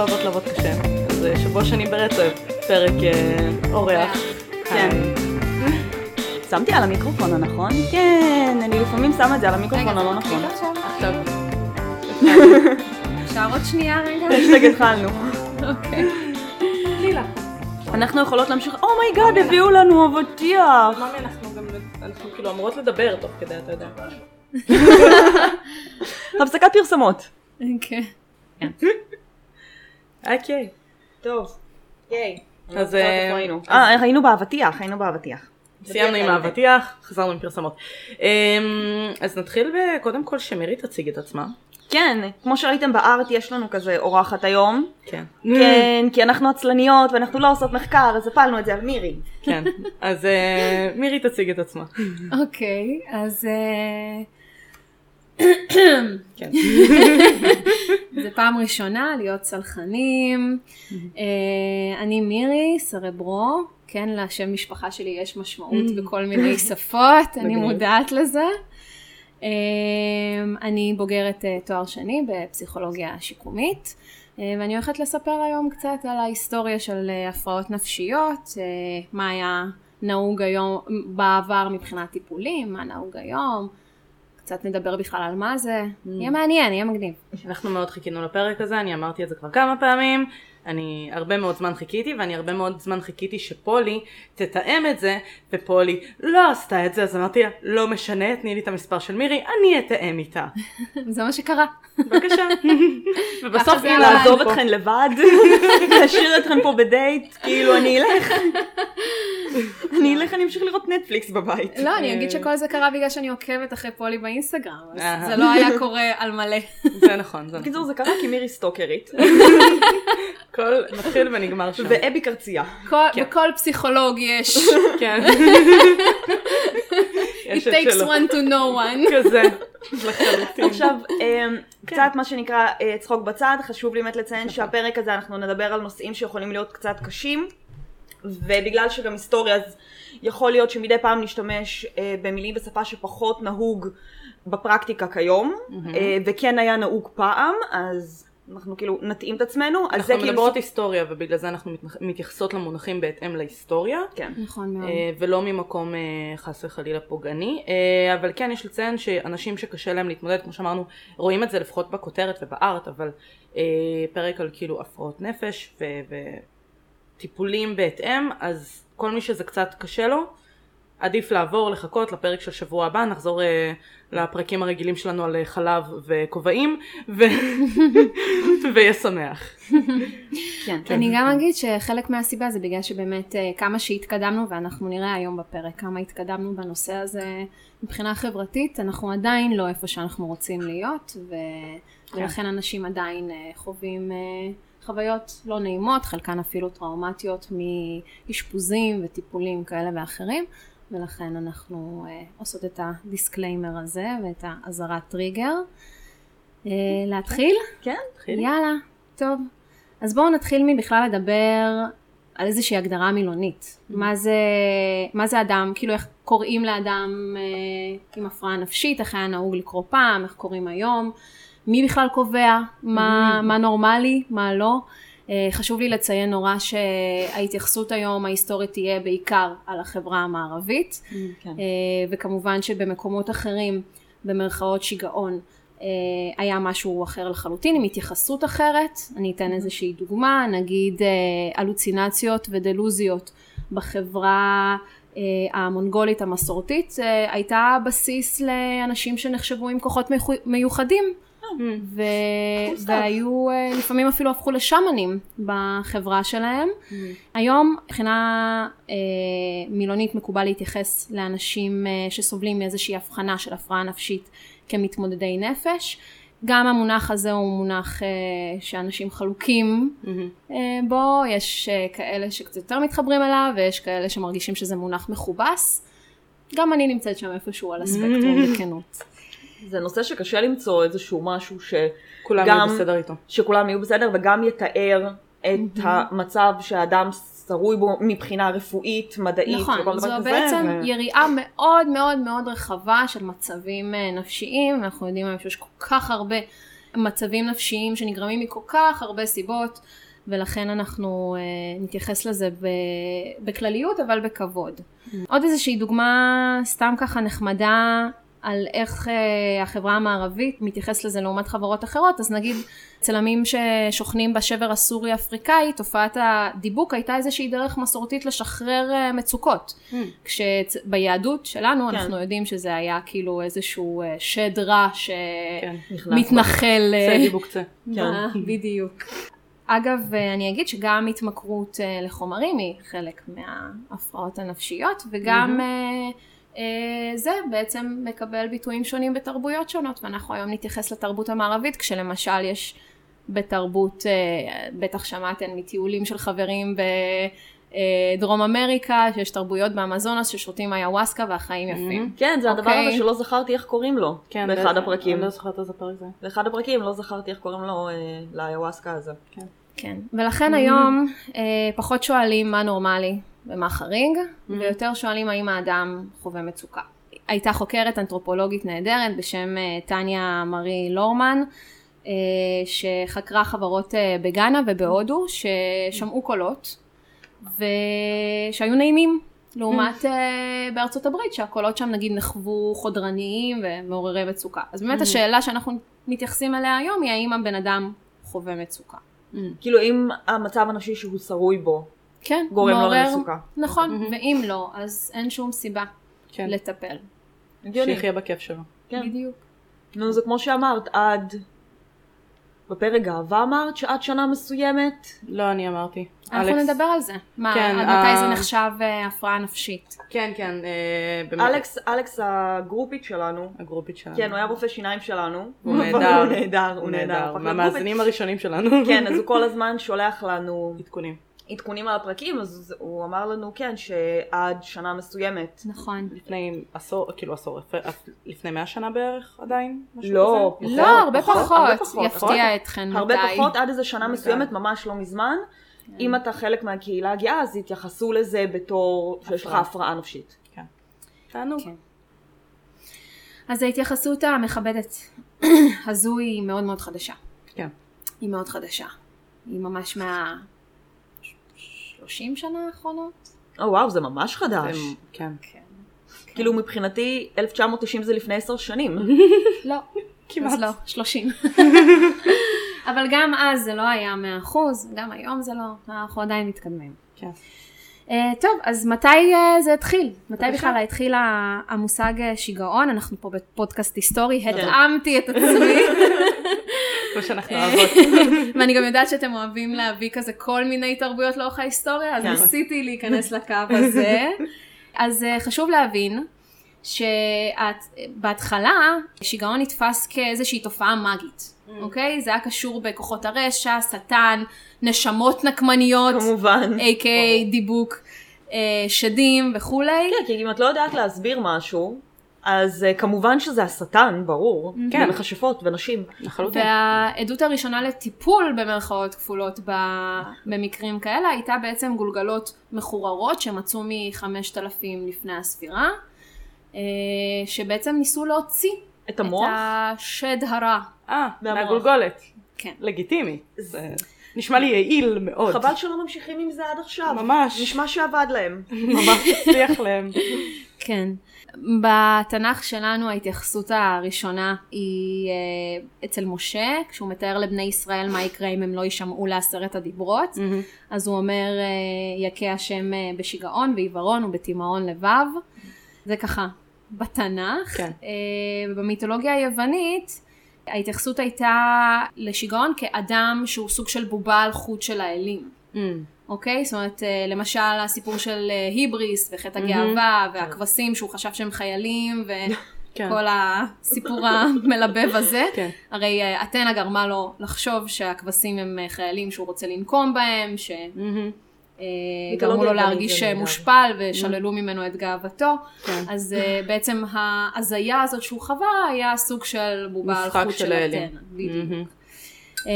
לא אוהבות לעבוד קשה. אז אה, שבוע שני ברצף, פרק אה, אורח. כן. שמתי על המיקרופון הנכון? כן, אני לפעמים שמה את זה על המיקרופון הלא נכון. עכשיו. אפשר עוד שנייה רגע? השטג התחלנו. אוקיי. אנחנו יכולות להמשיך, oh my god, הביאו לנו אבטיח. ממי, אנחנו גם, אנחנו כאילו אמורות לדבר תוך כדי, אתה יודע. הפסקת פרסומות. כן. אוקיי. טוב. ייי. אז אה, היינו? אה, היינו באבטיח, היינו באבטיח. סיימנו עם האבטיח, חזרנו עם פרסומות. אמ, אז נתחיל קודם כל שמירי תציג את עצמה. כן, כמו שראיתם בארט יש לנו כזה אורחת היום. כן. כן, כי אנחנו עצלניות ואנחנו לא עושות מחקר, אז הפלנו את זה על מירי. כן. אז אה, מירי תציג את עצמה. אוקיי, אז אה, כן. זה פעם ראשונה להיות צלחנים. אה, אני מירי סרברו, כן, לשם משפחה שלי יש משמעות בכל מיני שפות, אני. מודעת לזה. אה, אני בוגרת אה, תואר שני בפסיכולוגיה שיקומית. ואני הולכת לספר היום קצת על ההיסטוריה של הפרעות נפשיות, מה היה נהוג היום בעבר מבחינת טיפולים, מה נהוג היום, קצת נדבר בכלל על מה זה, יהיה מעניין, יהיה מגניב. אנחנו מאוד חיכינו לפרק הזה, אני אמרתי את זה כבר כמה פעמים, אני הרבה מאוד זמן חיכיתי, ואני הרבה מאוד זמן חיכיתי שפולי תתאם את זה, ופולי לא עשתה את זה, אז אמרתי לה, לא משנה, תני לי את המספר של מירי, אני אתאם איתה. זה מה שקרה. בבקשה. ובסוף היא. לעזוב אתכן לבד, להשאיר אתכן פה בדייט, כאילו אני אלך. אני אלך, אני אמשיך לראות נטפליקס בבית. לא, אני אגיד שכל זה קרה בגלל שאני עוקבת אחרי פולי באינסטגרם, אז. זה לא היה קורה על מלא. זה נכון, זה בקיצור נכון. זה קרה כי מירי סטוקרית, הכל מתחיל ונגמר שם. ואבי קרצייה. כן. בכל פסיכולוג יש, כן. it takes one to know one. כזה. לחלוטין. עכשיו, אמ, קצת מה שנקרא אה, צחוק בצד, חשוב לי באמת לציין שהפרק הזה אנחנו נדבר על נושאים שיכולים להיות קצת קשים, ובגלל שגם היסטוריה, אז יכול להיות שמדי פעם נשתמש אה, במילים בשפה שפחות נהוג בפרקטיקה כיום, אה, וכן היה נהוג פעם, אז אנחנו כאילו נתאים את עצמנו, אז זה אנחנו כאילו... מדברות היסטוריה ובגלל זה אנחנו מתייחסות למונחים בהתאם להיסטוריה. כן. נכון מאוד. אה, ולא ממקום אה, חס וחלילה פוגעני, אה, אבל כן יש לציין שאנשים שקשה להם להתמודד, כמו שאמרנו, רואים את זה לפחות בכותרת ובארט, אבל פרק על כאילו הפרעות נפש וטיפולים בהתאם, אז כל מי שזה קצת קשה לו, עדיף לעבור, לחכות לפרק של שבוע הבא, נחזור אה, לפרקים הרגילים שלנו על אה, חלב וכובעים, ו... ויהיה שמח. כן. אני גם אגיד שחלק מהסיבה זה בגלל שבאמת אה, כמה שהתקדמנו, ואנחנו נראה היום בפרק כמה התקדמנו בנושא הזה מבחינה חברתית, אנחנו עדיין לא איפה שאנחנו רוצים להיות, ו... ולכן אנשים עדיין אה, חווים אה, חוויות לא נעימות, חלקן אפילו טראומטיות מאשפוזים וטיפולים כאלה ואחרים, ולכן אנחנו אה, עושות את ה disclaimer הזה ואת האזהרת טריגר. אה, להתחיל? כן? תתחילי. יאללה, טוב. אז בואו נתחיל מבכלל לדבר על איזושהי הגדרה מילונית. מה זה, מה זה אדם, כאילו איך קוראים לאדם אה, עם הפרעה נפשית, איך היה נהוג לקרוא פעם, איך קוראים היום, מי בכלל קובע מה, מה נורמלי, מה לא. אה, חשוב לי לציין נורא שההתייחסות היום ההיסטורית תהיה בעיקר על החברה המערבית. כן. אה, וכמובן שבמקומות אחרים, במרכאות שיגעון, אה, היה משהו אחר לחלוטין, עם התייחסות אחרת. אני אתן איזושהי דוגמה, נגיד הלוצינציות ודלוזיות בחברה המונגולית המסורתית, הייתה בסיס לאנשים שנחשבו עם כוחות מיוחדים. ו... והיו, אה, לפעמים אפילו הפכו לשמנים בחברה שלהם. היום מבחינה אה, מילונית מקובל להתייחס לאנשים אה, שסובלים מאיזושהי הבחנה של הפרעה נפשית כמתמודדי נפש. גם המונח הזה הוא מונח אה, שאנשים חלוקים אה, בו, יש אה, כאלה שקצת יותר מתחברים אליו ויש כאלה שמרגישים שזה מונח מכובס. גם אני נמצאת שם איפשהו על הספקטרום בכנות. זה נושא שקשה למצוא איזשהו משהו ש... כולם גם- יהיו בסדר איתו. שכולם יהיו בסדר וגם יתאר את המצב שהאדם שרוי בו מבחינה רפואית, מדעית, נכון, וכל דבר זו כזה. בעצם ו- יריעה מאוד מאוד מאוד רחבה של מצבים אה, נפשיים, אנחנו יודעים היום שיש כל כך הרבה מצבים נפשיים שנגרמים מכל כך הרבה סיבות, ולכן אנחנו uh, נתייחס לזה ב, בכלליות אבל בכבוד. עוד איזושהי דוגמה סתם ככה נחמדה על איך uh, החברה המערבית מתייחסת לזה לעומת חברות אחרות, אז נגיד צלמים ששוכנים בשבר הסורי אפריקאי, תופעת הדיבוק הייתה איזושהי דרך מסורתית לשחרר uh, מצוקות. Mm. כשביהדות שלנו כן. אנחנו יודעים שזה היה כאילו איזשהו uh, שד רע שמתנחל. כן, זה דיבוק זה. כן. בדיוק. אגב, אני אגיד שגם התמכרות לחומרים היא חלק מההפרעות הנפשיות, וגם mm-hmm. זה בעצם מקבל ביטויים שונים בתרבויות שונות, ואנחנו היום נתייחס לתרבות המערבית, כשלמשל יש בתרבות, בטח שמעתם מטיולים של חברים בדרום אמריקה, שיש תרבויות באמזונס ששותים איוואסקה והחיים mm-hmm. יפים. כן, זה הדבר הזה אוקיי? שלא זכרתי איך קוראים לו, כן, באחד הפרקים. אני לא זוכרת איזה פרק זה. באחד הפרקים לא זכרתי איך קוראים לו לאיוואסקה הזה. כן. כן, ולכן היום אה, פחות שואלים מה נורמלי ומה חריג, ויותר שואלים האם האדם חווה מצוקה. הייתה חוקרת אנתרופולוגית נהדרת בשם אה, טניה מרי לורמן, אה, שחקרה חברות אה, בגאנה ובהודו, ששמעו קולות, ושהיו נעימים. לעומת uh, בארצות הברית שהקולות שם נגיד נחוו חודרניים ומעוררי מצוקה. אז באמת השאלה שאנחנו מתייחסים אליה היום היא האם הבן אדם חווה מצוקה. כאילו אם המצב הנפשי שהוא שרוי בו כן, גורם לו למצוקה. נכון, mm-hmm. ואם לא, אז אין שום סיבה כן. לטפל. שיחיה בכיף שלו. כן. בדיוק. נו, זה כמו שאמרת, עד... בפרק גאווה אמרת שעד שנה מסוימת? לא, אני אמרתי. אנחנו אלכס... נדבר על זה. מה, כן, עד מתי זה נחשב uh, הפרעה נפשית? כן, כן. Uh, באמת. אלכס, אלכס הגרופית שלנו. הגרופית שלנו. כן, הוא היה רופא שיניים שלנו. הוא נהדר. הוא נהדר, הוא נהדר. מהמאזינים הראשונים שלנו. כן, אז הוא כל הזמן שולח לנו... עדכונים. עדכונים על הפרקים, אז הוא אמר לנו, כן, שעד שנה מסוימת. נכון. לפני עשור, כאילו עשור, לפני מאה שנה בערך עדיין? לא, לא, הרבה פחות. יפתיע אתכן מתי. הרבה פחות, עד איזה שנה מסוימת, ממש לא מזמן. כן. אם אתה חלק מהקהילה הגאה, אז יתייחסו לזה בתור שיש לך הפרעה נפשית. כן. תענוג. כן. אז ההתייחסות המכבדת הזו היא מאוד מאוד חדשה. כן. היא מאוד חדשה. היא ממש מה... 30 שנה האחרונות. או וואו, זה ממש חדש. כן. כן. כאילו מבחינתי 1990 זה לפני 10 שנים. לא. כמעט. אז לא, 30. אבל גם אז זה לא היה 100%, גם היום זה לא, אנחנו עדיין מתקדמים. כן. Uh, טוב, אז מתי uh, זה התחיל? מתי בכלל התחיל המושג uh, שיגעון? אנחנו פה בפודקאסט היסטורי, כן. התאמתי את עצמי. כמו שאנחנו אוהבות. ואני גם יודעת שאתם אוהבים להביא כזה כל מיני תרבויות לאורך ההיסטוריה, אז כן. ניסיתי להיכנס לקו הזה. אז חשוב להבין שבהתחלה שיגעון נתפס כאיזושהי תופעה מאגית. Mm. אוקיי? זה היה קשור בכוחות הרשע, שטן, נשמות נקמניות, כמובן, a.k.a דיבוק, אה, שדים וכולי. כן, כי אם את לא יודעת להסביר משהו, אז uh, כמובן שזה השטן, ברור. Mm-hmm. כן. ומכשפות ונשים. והעדות הראשונה לטיפול במרכאות כפולות במקרים כאלה הייתה בעצם גולגלות מחוררות שמצאו מחמשת אלפים לפני הספירה, אה, שבעצם ניסו להוציא את המוח? את השד הרע. אה, מהגולגולת. כן. לגיטימי. זה נשמע לי יעיל מאוד. חבל שלא ממשיכים עם זה עד עכשיו. ממש. נשמע שעבד להם. ממש הצליח להם. כן. בתנ"ך שלנו ההתייחסות הראשונה היא אה, אצל משה, כשהוא מתאר לבני ישראל מה יקרה אם הם לא יישמעו לעשרת הדיברות. Mm-hmm. אז הוא אומר, אה, יכה השם אה, בשיגעון, בעיוורון ובתימהון לבב. זה ככה בתנ"ך. כן. אה, במיתולוגיה היוונית ההתייחסות הייתה לשיגעון כאדם שהוא סוג של בובה על חוט של האלים. Mm. אוקיי? זאת אומרת, אה, למשל הסיפור של אה, היבריס וחטא הגאווה mm-hmm. והכבשים שהוא חשב שהם חיילים וכל כן. הסיפור המלבב הזה. כן. הרי אתנה גרמה לו לחשוב שהכבשים הם חיילים שהוא רוצה לנקום בהם, ש... Mm-hmm. אה, גרמו לו להרגיש מושפל ושללו ממנו את גאוותו. כן. אז אה, בעצם ההזיה הזאת שהוא חווה היה סוג של בובה על חוט של אתנה. אה,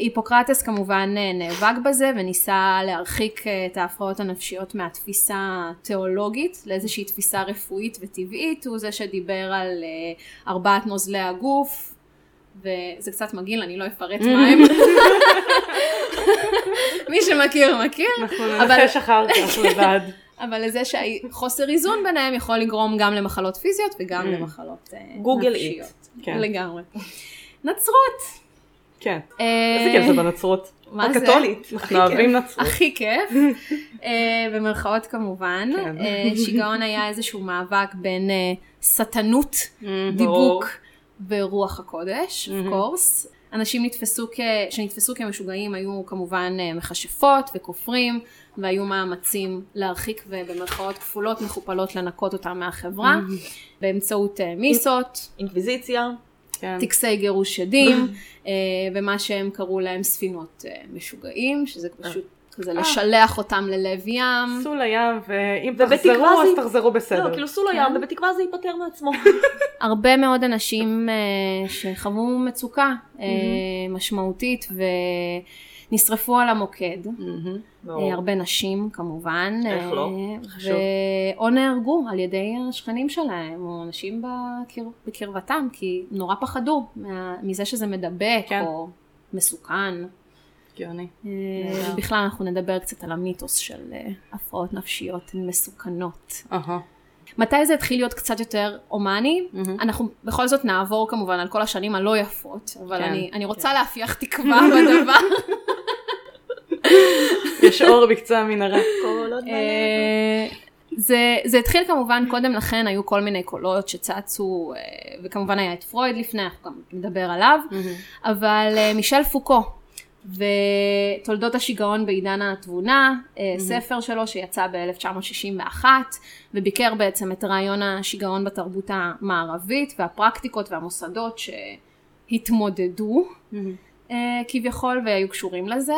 היפוקרטס כמובן נאבק בזה וניסה להרחיק את ההפרעות הנפשיות מהתפיסה התיאולוגית לאיזושהי תפיסה רפואית וטבעית, הוא זה שדיבר על ארבעת נוזלי הגוף וזה קצת מגעיל, אני לא אפרט מה הם. מי שמכיר מכיר. אנחנו אבל- ננחש אחר כך לבד. אבל לזה שחוסר איזון ביניהם יכול לגרום גם למחלות פיזיות וגם Mm. למחלות אה, גוגל נפשיות. כן. לגמרי. נצרות. כן. אה, איזה כיף זה בנצרות. מה זה? הקתולית. אנחנו אוהבים נצרות. הכי כיף, אה, במרכאות כמובן. כן. שיגעון היה איזשהו מאבק בין שטנות, Mm, דיבוק ורוח הקודש, of course. אנשים נתפסו כ... שנתפסו כמשוגעים היו כמובן אה, מכשפות וכופרים, והיו מאמצים להרחיק ובמרכאות כפולות מכופלות לנקות אותם מהחברה, באמצעות אה, מיסות, אינקוויזיציה. כן. טקסי גירוש שדים, אה, ומה שהם קראו להם ספינות משוגעים, שזה פשוט כזה לשלח אותם ללב ים. סעו לים, ואם תחזרו אז תחזרו בסדר. לא, כאילו סעו לים, ובתקווה זה ייפטר מעצמו. הרבה מאוד אנשים אה, שחוו מצוקה אה, משמעותית ונשרפו על המוקד. אה, הרבה נשים כמובן. איך אה, לא? חשוב. ו- או נהרגו על ידי השכנים שלהם, או אנשים בקר... בקרבתם, כי נורא פחדו מה... מזה שזה מדבק, כן. או מסוכן. גאוני. אה. בכלל אנחנו נדבר קצת על המיתוס של אה, הפרעות נפשיות מסוכנות. מתי זה התחיל להיות קצת יותר הומני? אנחנו בכל זאת נעבור כמובן על כל השנים הלא יפות, אבל כן, אני, אני רוצה להפיח תקווה בדבר. יש אור בקצה המנהרה. אה, זה, זה התחיל כמובן קודם לכן, היו כל מיני קולות שצצו, וכמובן היה את פרויד לפני, אנחנו גם נדבר עליו, אבל אה, מישל פוקו ותולדות השיגעון בעידן התבונה, אה, ספר שלו שיצא ב-1961, וביקר בעצם את רעיון השיגעון בתרבות המערבית והפרקטיקות והמוסדות שהתמודדו מהמם. אה, כביכול והיו קשורים לזה.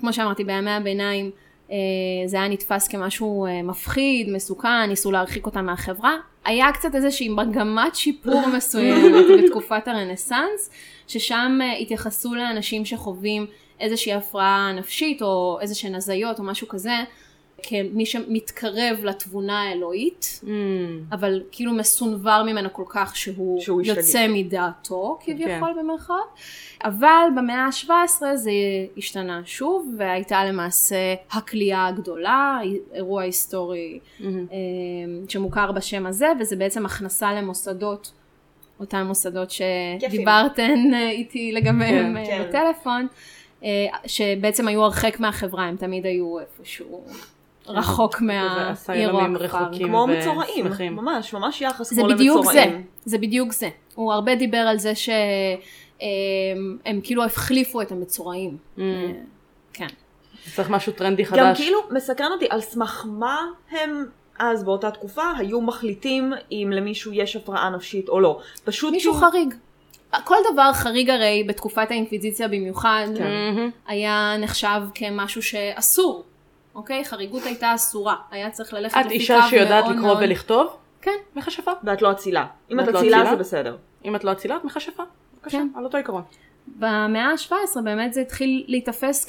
כמו שאמרתי, בימי הביניים אה, זה היה נתפס כמשהו אה, מפחיד, מסוכן, ניסו להרחיק אותם מהחברה. היה קצת איזושהי מגמת שיפור מסוימת בתקופת הרנסאנס, ששם אה, התייחסו לאנשים שחווים איזושהי הפרעה נפשית או איזה שהן הזיות או משהו כזה, כמי שמתקרב לתבונה האלוהית. מהמם. אבל כאילו מסונבר ממנו כל כך שהוא, שהוא יוצא השתגע. מדעתו כביכול במרכאות. אבל במאה ה-17 זה השתנה שוב והייתה למעשה הכלייה הגדולה, אירוע היסטורי מהמם. אה, שמוכר בשם הזה וזה בעצם הכנסה למוסדות, אותם מוסדות שדיברתן אה, איתי לגביהם כן, אה, כן. בטלפון, אה, שבעצם היו הרחק מהחברה, הם תמיד היו איפשהו רחוק מהעיר או הכפר. רחוקים. כמו ו- מצורעים, שמחים. ממש, ממש יחס זה כמו בדיוק זה, למצורעים. זה בדיוק זה. הוא הרבה דיבר על זה שהם הם כאילו החליפו את המצורעים. Mm. כן. צריך משהו טרנדי גם חדש. כאילו מסקרן אותי על סמך מה הם אז באותה תקופה היו מחליטים אם למישהו יש הפרעה נפשית או לא. פשוט מישהו שהוא- חריג. כל דבר חריג הרי בתקופת האינקוויזיציה במיוחד מהמם. היה נחשב כמשהו שאסור. אוקיי? חריגות הייתה אסורה. היה צריך ללכת את לפי אישה קו שיודעת מאוד לקרוא מאוד- ולכתוב? כן. מכשפה. ואת לא אצילה. אם את לא אצילה אצילה? זה בסדר. אם את לא אצילה, את מכשפה. בבקשה, כן. על אותו עיקרון. במאה ה-17 באמת זה התחיל להיתפס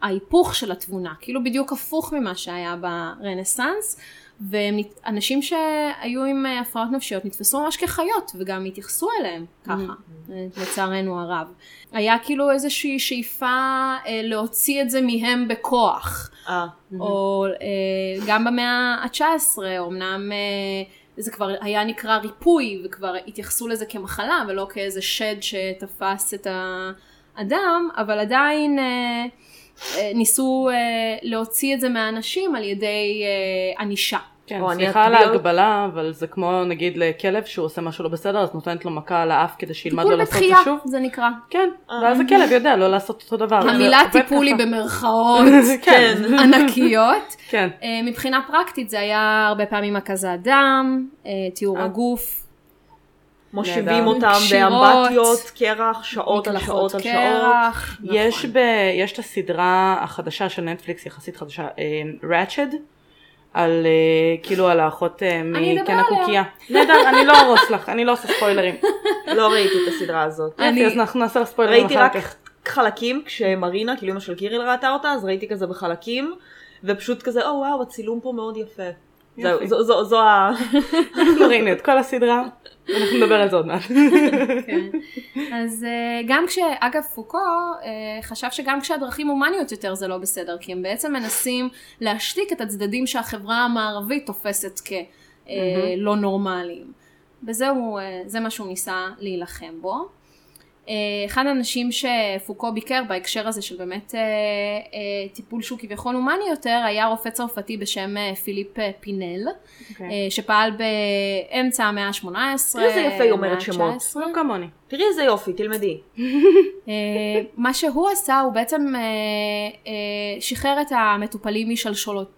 כההיפוך של התבונה, כאילו בדיוק הפוך ממה שהיה ברנסאנס, ואנשים שהיו עם אה, הפרעות נפשיות נתפסו ממש כחיות וגם התייחסו אליהם ככה, אה, לצערנו הרב. היה כאילו איזושהי שאיפה אה, להוציא את זה מהם בכוח. אה, או אה, גם במאה ה-19, אמנם אה, זה כבר היה נקרא ריפוי, וכבר התייחסו לזה כמחלה, ולא כאיזה שד שתפס את האדם, אבל עדיין אה, ניסו אה, להוציא את זה מהאנשים על ידי אה, ענישה. כן, סליחה על ההגבלה, אבל זה כמו נגיד לכלב שהוא עושה משהו לא בסדר, אז נותנת לו מכה על האף כדי שילמד לא טיפול לעשות את בתחייה, זה שוב. זה נקרא. כן, אה. ואז הכלב יודע לא לעשות אותו דבר. המילה טיפול היא. במרכאות כן, ענקיות. כן. אה, מבחינה פרקטית זה היה הרבה פעמים הקזת דם, אה, תיאור אה. הגוף, מושיבים. אותם. באמבטיות, קרח, שעות על שעות על שעות. יש, נכון. ב, יש את הסדרה החדשה של נטפליקס, יחסית חדשה, ראצ'ד, על אה, כאילו על האחות אה, מקן. הקוקייה. נהדר, אני לא ארוס לך, אני לא עושה ספוילרים. לא ראיתי את הסדרה הזאת. אז אנחנו נעשה לך ספוילרים ראיתי אחר רק כך. חלקים כשמרינה, כאילו אמא של קיריל ראתה אותה, אז ראיתי כזה בחלקים, ופשוט כזה, או וואו, הצילום פה מאוד יפה. זהו. זו- זו- זו ה... אנחנו ראינו את כל הסדרה, אנחנו נדבר על זה עוד מעט. כן. אז אה, גם כש... אגב, פוקו אה, חשב שגם כשהדרכים הומניות יותר זה לא בסדר, כי הם בעצם מנסים להשתיק את הצדדים שהחברה המערבית תופסת כלא נורמליים. וזה הוא, אה, זה מה שהוא ניסה להילחם בו. אה, אחד האנשים שפוקו ביקר בהקשר הזה של באמת אה, אה, טיפול שהוא כביכול הומני יותר היה רופא צרפתי בשם פיליפ פינל אוקיי. אה, שפעל באמצע המאה ה-18, תראי איזה יפה היא אומרת שמות. ה-19. לא כמוני. תראי איזה יופי, תלמדי. מה שהוא עשה הוא בעצם שחרר את המטופלים משלשלות,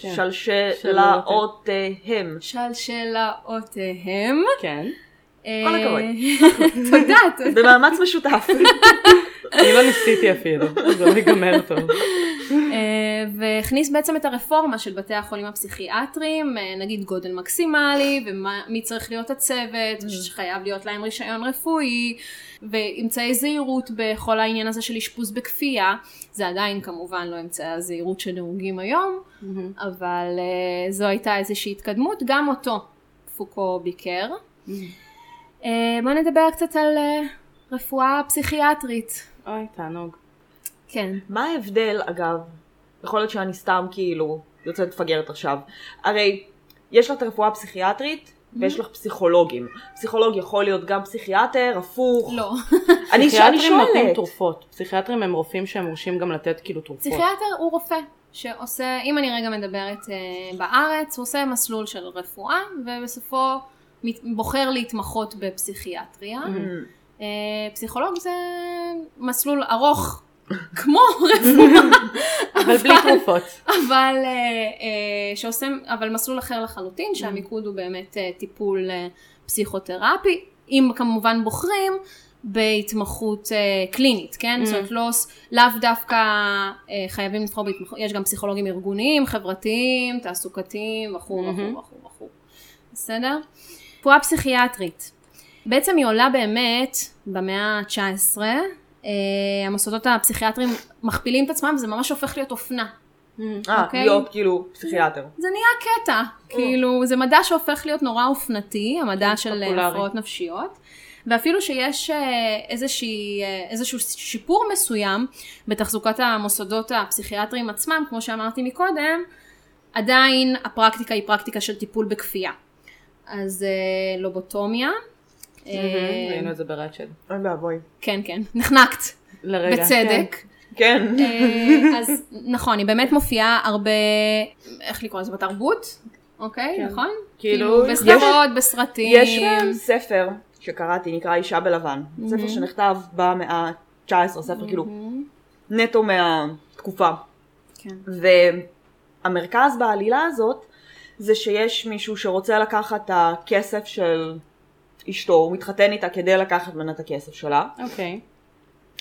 כן. שלשלאותיהם. שלשלאותיהם. כן. אה, כל הכבוד. תודה. במאמץ משותף. אני לא ניסיתי אפילו, זה לא ייגמר טוב. אה, והכניס בעצם את הרפורמה של בתי החולים הפסיכיאטריים, אה, נגיד גודל מקסימלי, ומי צריך להיות הצוות, ושחייב להיות להם רישיון רפואי, ואמצעי זהירות בכל העניין הזה של אשפוז בכפייה. זה עדיין כמובן לא אמצעי הזהירות שנהוגים היום, אבל אה, זו הייתה איזושהי התקדמות, גם אותו פוקו ביקר. אה, בואו נדבר קצת על אה, רפואה פסיכיאטרית. אוי, תענוג. כן. מה ההבדל, אגב, יכול להיות שאני סתם כאילו יוצאת מפגרת עכשיו, הרי יש לך את הרפואה הפסיכיאטרית ויש לך פסיכולוגים. פסיכולוג יכול להיות גם פסיכיאטר, הפוך. לא. אני, אני פסיכיאטרים נותנים שואלת. תרופות. פסיכיאטרים הם רופאים שהם מורשים גם לתת כאילו תרופות. פסיכיאטר הוא רופא שעושה, אם אני רגע מדברת אה, בארץ, הוא עושה מסלול של רפואה ובסופו בוחר להתמחות בפסיכיאטריה. אה, פסיכולוג זה מסלול ארוך כמו רפואה, אבל בלי תרופות. אבל, אה, אה, שעושה, אבל מסלול אחר לחלוטין, שהמיקוד הוא באמת טיפול פסיכותרפי, אם כמובן בוחרים בהתמחות אה, קלינית, כן? זאת אומרת, לא, ס- לאו דווקא אה, חייבים לבחור בהתמחות, יש גם פסיכולוגים ארגוניים, חברתיים, תעסוקתיים, וכו' וכו' וכו'. בסדר? רפואה פסיכיאטרית. בעצם היא עולה באמת במאה ה-19, אה, המוסדות הפסיכיאטריים מכפילים את עצמם וזה ממש הופך להיות אופנה. אה, אוקיי. להיות כאילו פסיכיאטר. זה נהיה קטע, כאילו זה מדע שהופך להיות נורא אופנתי, המדע של אה. הפרעות נפשיות. ואפילו שיש אה, איזושהי, איזשהו שיפור מסוים בתחזוקת המוסדות הפסיכיאטריים עצמם, כמו שאמרתי מקודם, עדיין הפרקטיקה היא פרקטיקה של טיפול בכפייה. אז אה, לובוטומיה, אה, ראינו את זה ברצ'ד. אוי ואבוי. כן כן, נחנקת, לרגע. בצדק. כן. אה, אז נכון, היא באמת מופיעה הרבה, איך לקרוא לזה, בתרבות, אוקיי, כן. נכון? כאילו, בסדרות, בסרטים. יש ספר שקראתי, נקרא אישה בלבן. ספר שנכתב במאה ה-19, ספר כאילו נטו מהתקופה. כן. והמרכז בעלילה הזאת זה שיש מישהו שרוצה לקחת את הכסף של אשתו, הוא מתחתן איתה כדי לקחת ממנה את הכסף שלה, אוקיי.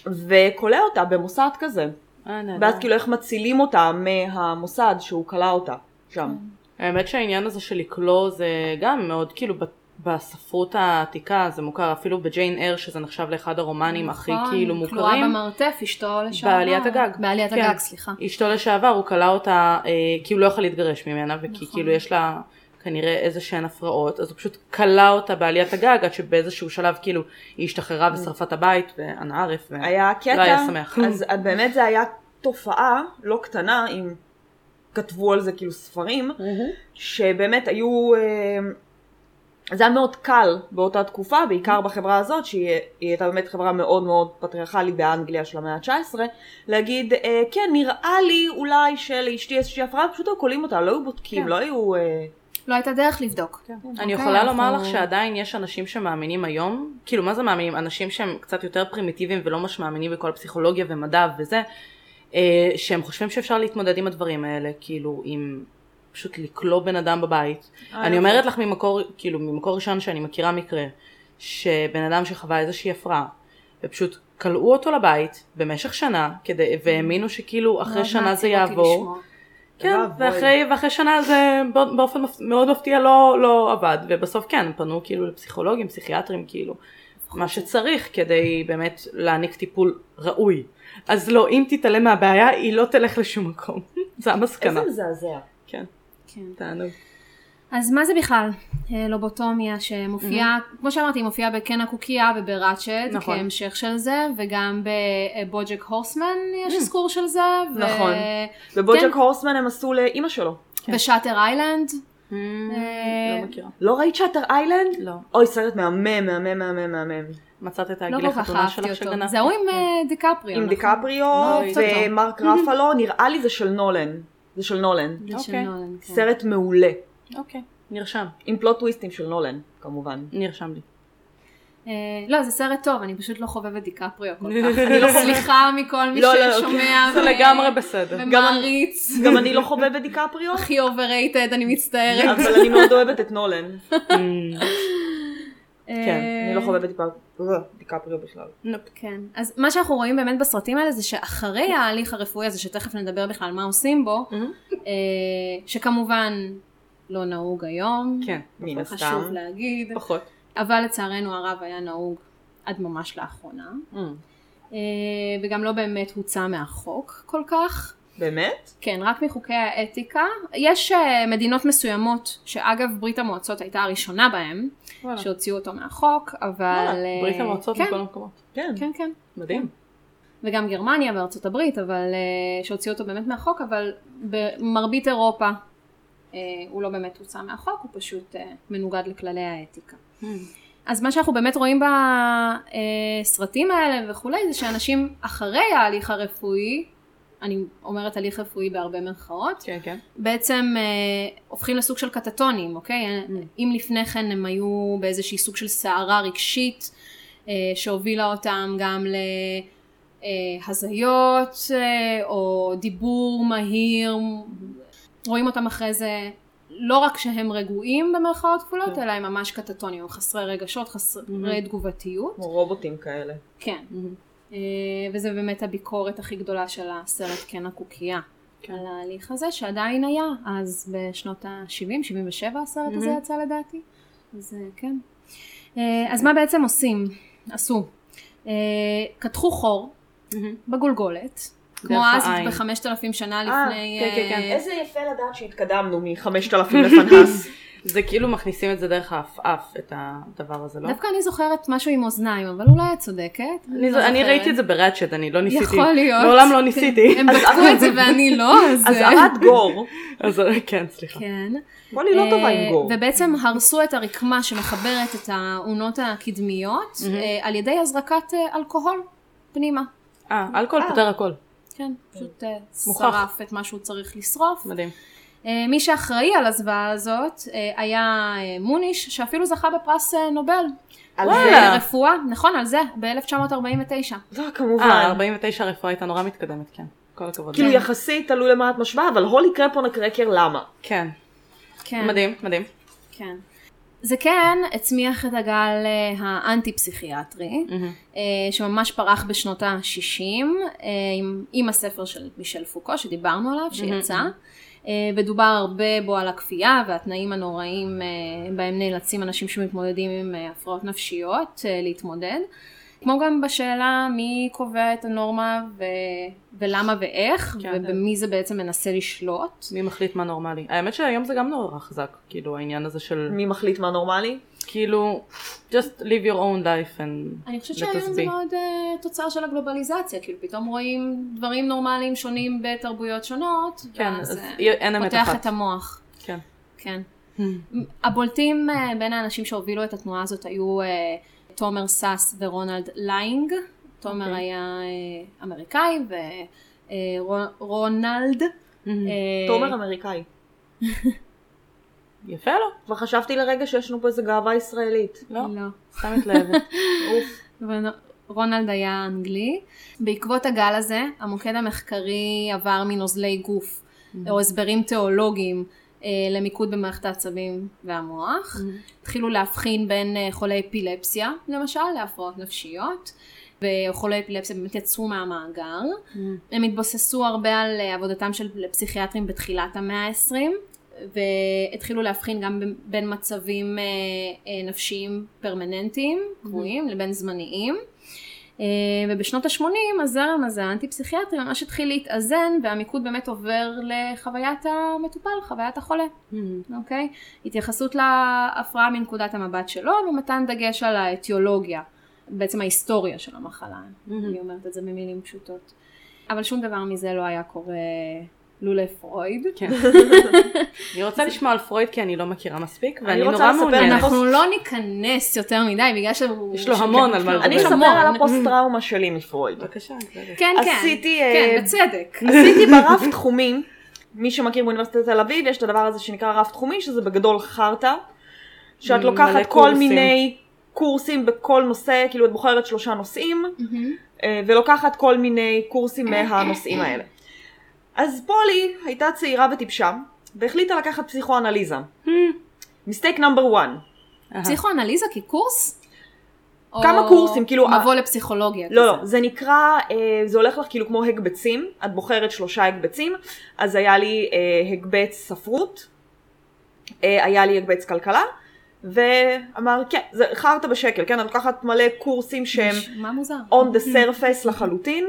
וכולא אותה במוסד כזה. אה. ואז כאילו איך מצילים אותה מהמוסד שהוא כלא אותה שם. האמת שהעניין הזה של לקלוא זה גם מאוד כאילו בספרות העתיקה זה מוכר אפילו בג'יין אר שזה נחשב לאחד הרומנים הכי נכון, כאילו כלואה מוכרים. במרתף, אשתו לשעבר. בעליית הגג. בעליית כן. הגג, סליחה. אשתו לשעבר הוא כלא אותה אה, כי הוא לא יכול להתגרש ממנה וכי נכון. כאילו יש לה כנראה איזה שהן הפרעות אז הוא פשוט כלא אותה בעליית הגג עד שבאיזשהו שלב כאילו היא השתחררה ושרפה את הבית ואנא ערף. ו- היה קטע, לא היה שמח. אז אז באמת זה היה תופעה לא קטנה, אם כתבו על זה כאילו ספרים, שבאמת היו, אה, זה היה מאוד קל באותה תקופה, בעיקר בחברה הזאת, שהיא היא הייתה באמת חברה מאוד מאוד פטריארכלית באנגליה של המאה ה-19, להגיד, אה, כן, נראה לי אולי שלאשתי איזושהי הפרעה, פשוט היו קולים אותה, לא היו בודקים, כן. לא היו... אה, לא הייתה דרך לבדוק. אני אוקיי, יכולה לומר אנחנו- לך שעדיין יש אנשים שמאמינים היום, כאילו מה זה מאמינים? אנשים שהם קצת יותר פרימיטיביים ולא ממש מאמינים בכל הפסיכולוגיה ומדע וזה, אה, שהם חושבים שאפשר להתמודד עם הדברים האלה, כאילו עם פשוט לכלוא בן אדם בבית. אה, אני. אומרת לך ממקור, כאילו ממקור ראשון שאני מכירה מקרה, שבן אדם שחווה איזושהי הפרעה, ופשוט כלאו אותו לבית במשך שנה, כדי, והאמינו שכאילו אחרי מאוד שנה זה יעבור. כן. ואחרי, ואחרי שנה זה בא- באופן מפ- מאוד מפתיע לא, לא עבד, ובסוף כן, פנו כאילו לפסיכולוגים, פסיכיאטרים, כאילו, מה שצריך כדי באמת להעניק טיפול ראוי. אז לא, אם תתעלם מהבעיה, היא לא תלך לשום מקום. זה המסקנה. איזה מזעזע. כן, כן. תענוג. אז מה זה בכלל אה, לובוטומיה שמופיעה, כמו שאמרתי, היא מופיעה בקן הקוקייה ובראצ'ט נכון. כהמשך של זה, וגם בבוג'ק הורסמן יש אזכור של זה, ו- נכון. ובוג'ק כן. הורסמן הם עשו לאימא שלו. ושאטר איילנד. לא אה, מכירה. לא ראית שאטר איילנד? לא. אוי, סרט מהמם, מהמם, מהמם, מהמם. מצאת את לא הגיל החתונה שלך. שגנבת? זה ההוא עם אה, דיקפריו. עם נכון? דיקפריו לא. ומרק רפלו, נראה לי זה של נולן. זה של נולן. זה של אוקיי. נולן, כן. סרט מעולה. אוקיי, נרשם. עם פלוט טוויסטים של נולן, כמובן. נרשם לי. אה, לא, זה סרט טוב, אני פשוט לא חובבת דיקפריו כל כך. אני לא סליחה מכל מי לא, לא, ששומע זה ו- לגמרי בסדר. ומעריץ. גם אני לא חובבת דיקפריו, הכי overrated, אני מצטערת. אבל אני מאוד אוהבת את נולן. כן, אני לא חובבת דיפ- דיקפריו בכלל. nope. כן, אז מה שאנחנו רואים באמת בסרטים האלה זה שאחרי ההליך הרפואי הזה, שתכף נדבר בכלל מה עושים בו, אה, שכמובן לא נהוג היום, כן, מן חשוב הסתם. להגיד, פחות. אבל לצערנו הרב היה נהוג עד ממש לאחרונה, אה, וגם לא באמת הוצא מהחוק כל כך. באמת? כן, רק מחוקי האתיקה. יש אה, מדינות מסוימות, שאגב ברית המועצות הייתה הראשונה בהן, וואלה. שהוציאו אותו מהחוק, אבל... וואלה, אה, ברית המועצות כן, מכל המקומות. כן. כן, כן. מדהים. וגם גרמניה וארצות הברית, אבל uh, שהוציאו אותו באמת מהחוק, אבל במרבית אירופה uh, הוא לא באמת הוצא מהחוק, הוא פשוט uh, מנוגד לכללי האתיקה. אז מה שאנחנו באמת רואים בסרטים האלה וכולי, זה שאנשים אחרי ההליך הרפואי, אני אומרת הליך רפואי בהרבה מירכאות, כן, כן. בעצם אה, הופכים לסוג של קטטונים, אוקיי? אם לפני כן הם היו באיזושהי סוג של סערה רגשית אה, שהובילה אותם גם להזיות אה, או דיבור מהיר, רואים אותם אחרי זה לא רק שהם רגועים במרכאות כפולות, כן. אלא הם ממש קטטונים, חסרי רגשות, חסרי תגובתיות. כמו רובוטים כאלה. כן. אה, וזה באמת הביקורת הכי גדולה של הסרט קן הקוקייה. כן. על ההליך הזה שעדיין היה אז בשנות ה-70, 77 הסרט הזה יצא לדעתי. אז אה, כן. אה, אז מה בעצם עושים? עשו. אה, קתחו חור בגולגולת. כמו אז. בחמשת אלפים שנה אה, לפני... כן, כן, כן. אה, איזה יפה לדעת שהתקדמנו מחמשת אלפים לפנהס. זה כאילו מכניסים את זה דרך העפעף, את הדבר הזה, לא? דווקא אני זוכרת משהו עם אוזניים, אבל אולי את צודקת. אני, לא אני. ראיתי את זה בראצ'ט, אני לא ניסיתי. יכול להיות. מעולם לא ניסיתי. הם בדקו את זה ואני לא, אז... אה, אזהרת גור. אז כן, סליחה. כן. וואלי לא טובה עם גור. אה, ובעצם הרסו את הרקמה שמחברת את האונות הקדמיות אה, על ידי הזרקת אה, אלכוהול פנימה. אה, אלכוהול פותר הכל. כן, פשוט. שרף את מה שהוא צריך לשרוף. מדהים. אה, מי שאחראי על הזוועה הזאת אה, היה אה, מוניש, שאפילו זכה בפרס אה, נובל. על. זה. רפואה, נכון, על זה, ב-1949. לא, אה, כמובן. 49 הרפואה הייתה נורא מתקדמת, כן. כל הכבוד. כאילו יחסית תלוי למה את משווה, אבל הולי קרפון הקרקר למה? כן. כן. מדהים, מדהים. כן. זה כן הצמיח את הגל אה, האנטי-פסיכיאטרי, אה, שממש פרח בשנות ה-60, אה, עם, עם הספר של מישל פוקו שדיברנו עליו, שיצא, אה, ודובר הרבה בו על הכפייה והתנאים הנוראים אה, בהם נאלצים אנשים שמתמודדים עם אה, הפרעות נפשיות אה, להתמודד. כמו גם בשאלה מי קובע את הנורמה ו... ולמה ואיך, כן. ובמי זה בעצם מנסה לשלוט. מי מחליט מה נורמלי? האמת שהיום זה גם נורא חזק, כאילו העניין הזה של, מי מחליט מה נורמלי? כאילו, just live your own life and אני חושבת let שהיום us זה be. מאוד uh, תוצר של הגלובליזציה, כאילו פתאום רואים דברים נורמליים שונים בתרבויות שונות, כן, ואז אז אה, אין אמת פותח אחת. את המוח. כן. כן. הבולטים uh, בין האנשים שהובילו את התנועה הזאת היו uh, תומר סאס ורונלד ליינג. תומר אוקיי. היה אה, אמריקאי ורונלד. אה, תומר אמריקאי. יפה לו. כבר חשבתי לרגע שיש לנו פה איזה גאווה ישראלית. לא, לא. סתם מתלהבת. אוף. ורונלד היה אנגלי. בעקבות הגל הזה, המוקד המחקרי עבר מנוזלי גוף, או הסברים תיאולוגיים, אה, למיקוד במערכת העצבים והמוח. התחילו להבחין בין אה, חולי אפילפסיה, למשל, להפרעות נפשיות. וחולי אפילפסיה באמת יצאו מהמאגר. הם התבססו הרבה על אה, עבודתם של פסיכיאטרים בתחילת המאה ה-20, והתחילו להבחין גם בין- מצבים אה, אה, נפשיים פרמננטיים, קבועים, לבין זמניים. אה, ובשנות ה-80 הזרם הזה, האנטי-פסיכיאטרי, ממש התחיל להתאזן, והמיקוד באמת עובר לחוויית המטופל, חוויית החולה, אוקיי? התייחסות להפרעה מנקודת המבט שלו, ומתן דגש על האתיולוגיה, בעצם ההיסטוריה של המחלה, אני אומרת את זה במילים פשוטות. אבל שום דבר מזה לא היה קורה לולא פרויד. כן. אני רוצה לשמוע על פרויד כי אני לא מכירה מספיק, אני ואני רוצה נורא לספר מעוניינת. אנחנו לא ניכנס יותר מדי, בגלל שהוא... יש לו המון על מה לדבר. אני אספר. על הפוסט טראומה שלי מפרויד. בבקשה. כן, כן. עשיתי, כן, אה, בצדק. עשיתי ברף תחומי, מי שמכיר באוניברסיטת תל אביב, יש את הדבר הזה שנקרא רף תחומי, שזה בגדול חרטא, שאת לוקחת כל קורסים. מיני קורסים בכל נושא, כאילו את בוחרת שלושה נושאים, אה, ולוקחת כל מיני קורסים מהנושאים האלה. אז פולי הייתה צעירה וטיפשה, והחליטה לקחת פסיכואנליזה. מיסטייק נאמבר 1. אהה. פסיכואנליזה כקורס? כמה קורסים, כאילו, מבוא לפסיכולוגיה. לא, לא? זה נקרא, אה, זה הולך לך כאילו כמו הקבצים, את בוחרת שלושה הקבצים, אז היה לי אה, הקבץ ספרות, אה, היה לי הקבץ כלכלה, ואמר, כן, זה חרטא בשקל, כן, את לוקחת מלא קורסים שהם מה מוזר? on the surface לחלוטין.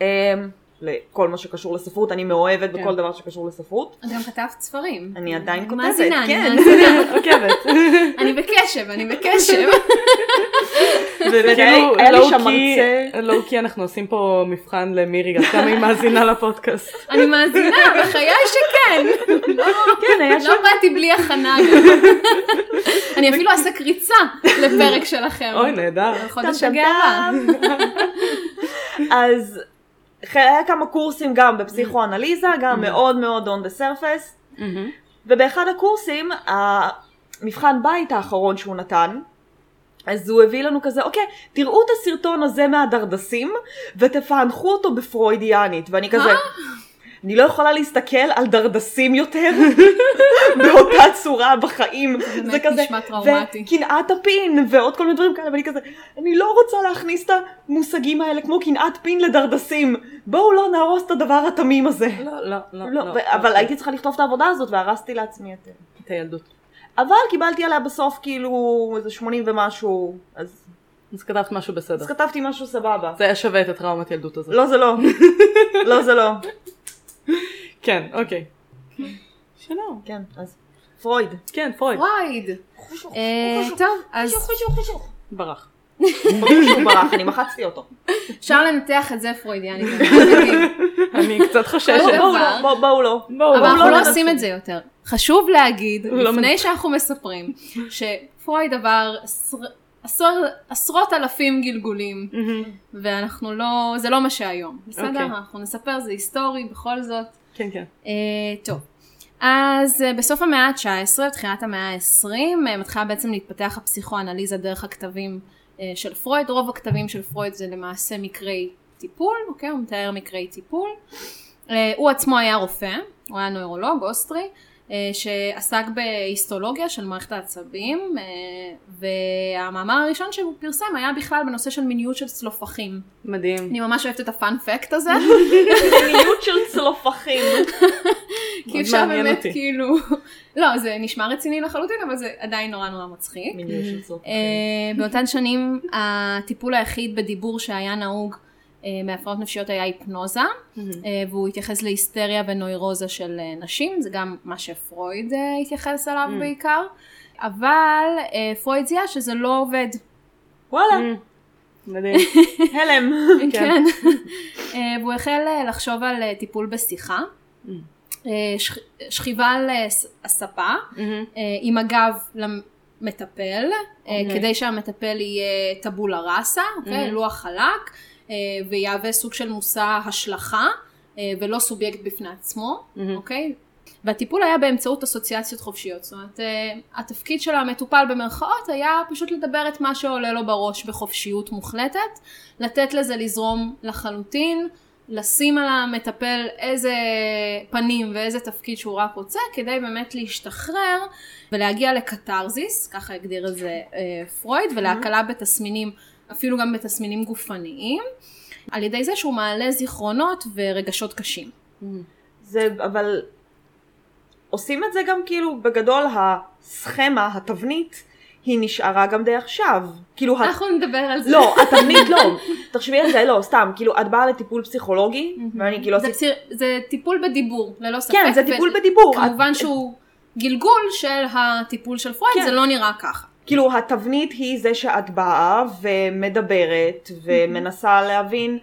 אה, לכל מה שקשור לספרות, אני מאוהבת כן. בכל דבר שקשור לספרות. את גם כתבת ספרים. אני עדיין כותבת, מאזינה, כן. אני מאזינה. עוקבת. אני בקשב, אני בקשב. וכאילו, שם לואו-קי- מרצה- לואו-קי אנחנו עושים פה מבחן למירי, עד כמה היא מאזינה לפודקאסט. אני מאזינה, בחיי שכן. כן, היה שם, לא באתי בלי הכנה. אני אפילו אעשה קריצה לפרק שלכם. אוי, נהדר. חודש הגאווה. טם. אז היה כמה קורסים גם בפסיכואנליזה, גם מאוד מאוד on the surface, מהמם. ובאחד הקורסים, המבחן בית האחרון שהוא נתן, אז הוא הביא לנו כזה, אוקיי, תראו את הסרטון הזה מהדרדסים, ותפענחו אותו בפרוידיאנית, ואני כזה, אני לא יכולה להסתכל על דרדסים יותר באותה צורה בחיים. באמת זה כזה, נשמע טראומטי. וקנאת הפין, ועוד כל מיני דברים כאלה, ואני כזה, אני לא רוצה להכניס את המושגים האלה כמו קנאת פין לדרדסים. בואו לא נהרוס את הדבר התמים הזה. לא, לא, לא. לא, ו- אבל הייתי צריכה לכתוב את העבודה הזאת והרסתי לעצמי את... את הילדות. אבל קיבלתי עליה בסוף כאילו איזה 80 ומשהו, אז, אז כתבת משהו בסדר. אז כתבתי משהו סבבה. זה היה שווה את הטראומת ילדות הזאת. לא זה לא. לא זה לא. כן, אוקיי. שלום. כן, אז פרויד. כן, פרויד. פרויד. אה, טוב, אז ברח. ברור שהוא ברח, אני מחצתי אותו. אפשר לנתח את זה פרוידיאנית. אני קצת חוששת. בואו. לא, לא. אבל. אנחנו לא לא. עושים את זה יותר. חשוב להגיד, לא לפני שאנחנו מספרים, שפרויד עבר עשרות אלפים גלגולים. ואנחנו לא, זה לא מה שהיום. בסדר? אוקיי. אנחנו נספר, זה היסטורי בכל זאת. כן, כן. אה, טוב. אז אה, בסוף המאה ה-19, תחילת המאה ה-20, אה, מתחילה בעצם להתפתח הפסיכואנליזה דרך הכתבים של פרויד. רוב הכתבים של פרויד זה למעשה מקרי טיפול, אוקיי? הוא מתאר מקרי טיפול. הוא עצמו היה רופא, הוא היה נוירולוג אוסטרי, שעסק בהיסטולוגיה של מערכת העצבים, אה, והמאמר הראשון שהוא פרסם היה בכלל בנושא של מיניות של צלופחים. מדהים. אני ממש אוהבת את הפאנפקט הזה. מיניות של צלופחים. כי אפשר באמת אותי. כאילו, לא זה נשמע רציני לחלוטין אבל זה עדיין נורא נורא מצחיק. מיניות של צלופחים. אה, באותן שנים הטיפול היחיד בדיבור שהיה נהוג אה, מהפרעות נפשיות היה היפנוזה אה, והוא התייחס להיסטריה ונוירוזה של אה, נשים זה גם מה שפרויד אה, התייחס אליו בעיקר אבל אה, פרויד זיהה שזה לא עובד. וואלה, מדהים. הלם. כן. אה, והוא החל אה, לחשוב על אה, טיפול בשיחה. אה, שכ- שכיבה על אה, הספה. אה, עם הגב למטפל, אה, אוקיי. כדי שהמטפל יהיה טבולה ראסה, אוקיי? לוח חלק, אה, ויהווה סוג של מושא השלכה, אה, ולא סובייקט בפני עצמו, אוקיי? והטיפול היה באמצעות אסוציאציות חופשיות, זאת אומרת, אה, התפקיד של המטופל במרכאות היה פשוט לדבר את מה שעולה לו בראש בחופשיות מוחלטת, לתת לזה לזרום לחלוטין, לשים על המטפל איזה פנים ואיזה תפקיד שהוא רק רוצה, כדי באמת להשתחרר ולהגיע לקתרזיס, ככה הגדיר את זה אה, פרויד, ולהקלה בתסמינים, אפילו גם בתסמינים גופניים, על ידי זה שהוא מעלה זיכרונות ורגשות קשים. זה, אבל עושים את זה גם כאילו בגדול הסכמה, התבנית, היא נשארה גם די עכשיו. כאילו, אנחנו נדבר על זה. לא, התבנית לא. תחשבי על זה, לא, סתם, כאילו, את באה לטיפול פסיכולוגי, ואני כאילו זה. פסיר- זה טיפול בדיבור, ללא ספק. כן, זה טיפול בדיבור. כמובן את- שהוא גלגול של הטיפול של פרויד, כן. זה לא נראה ככה. כאילו התבנית היא זה שאת באה ומדברת ומנסה להבין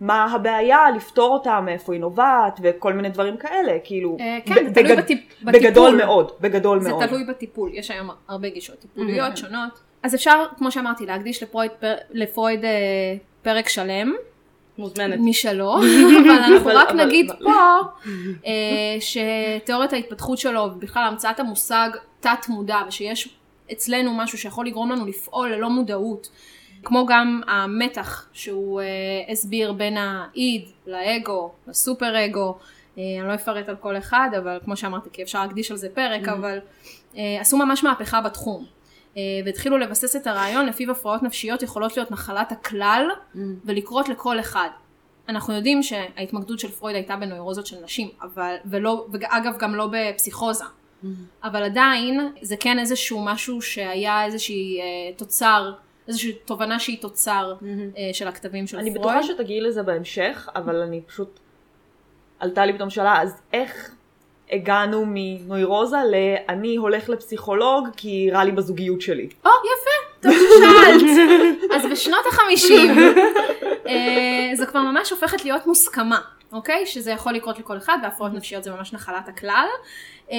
מה הבעיה, לפתור אותה, מאיפה היא נובעת וכל מיני דברים כאלה, כאילו, אה, כן, זה תלוי בגד- בטיפ- בגדול בטיפול. מאוד, בגדול זה מאוד. תלוי בטיפול, יש היום הרבה גישות טיפוליות שונות. אז אפשר, כמו שאמרתי, להקדיש לפרויד, פר- לפרויד אה, פרק שלם, מוזמנת. משלו, אבל אנחנו רק אבל- נגיד פה אה, שתיאוריית ההתפתחות שלו, ובכלל המצאת המושג תת מודע, ושיש אצלנו משהו שיכול לגרום לנו לפעול ללא מודעות, כמו גם המתח שהוא אה, הסביר בין האיד לאגו, לסופר אגו, אה, אני לא אפרט על כל אחד, אבל כמו שאמרתי, כי אפשר להקדיש על זה פרק, אבל אה, עשו ממש מהפכה בתחום. אה, והתחילו לבסס את הרעיון לפיו הפרעות נפשיות יכולות להיות נחלת הכלל ולקרות לכל אחד. אנחנו יודעים שההתמקדות של פרויד הייתה בנוירוזות של נשים, אבל, ולא, ואגב גם לא בפסיכוזה. אבל עדיין זה כן איזשהו משהו שהיה איזושהי אה, תוצר, איזושהי תובנה שהיא תוצר אה, של הכתבים של אני פרויד. בטוחה שתגיעי לזה בהמשך, אבל אני פשוט, עלתה לי פתאום שאלה, אז איך הגענו מנוירוזה ל"אני הולך לפסיכולוג כי רע לי בזוגיות שלי"? או, יפה, טוב ששאלת. אז בשנות החמישים, אה, זה כבר ממש הופכת להיות מוסכמה, אוקיי? שזה יכול לקרות לכל אחד, והפרעות נפשיות זה ממש נחלת הכלל. אה,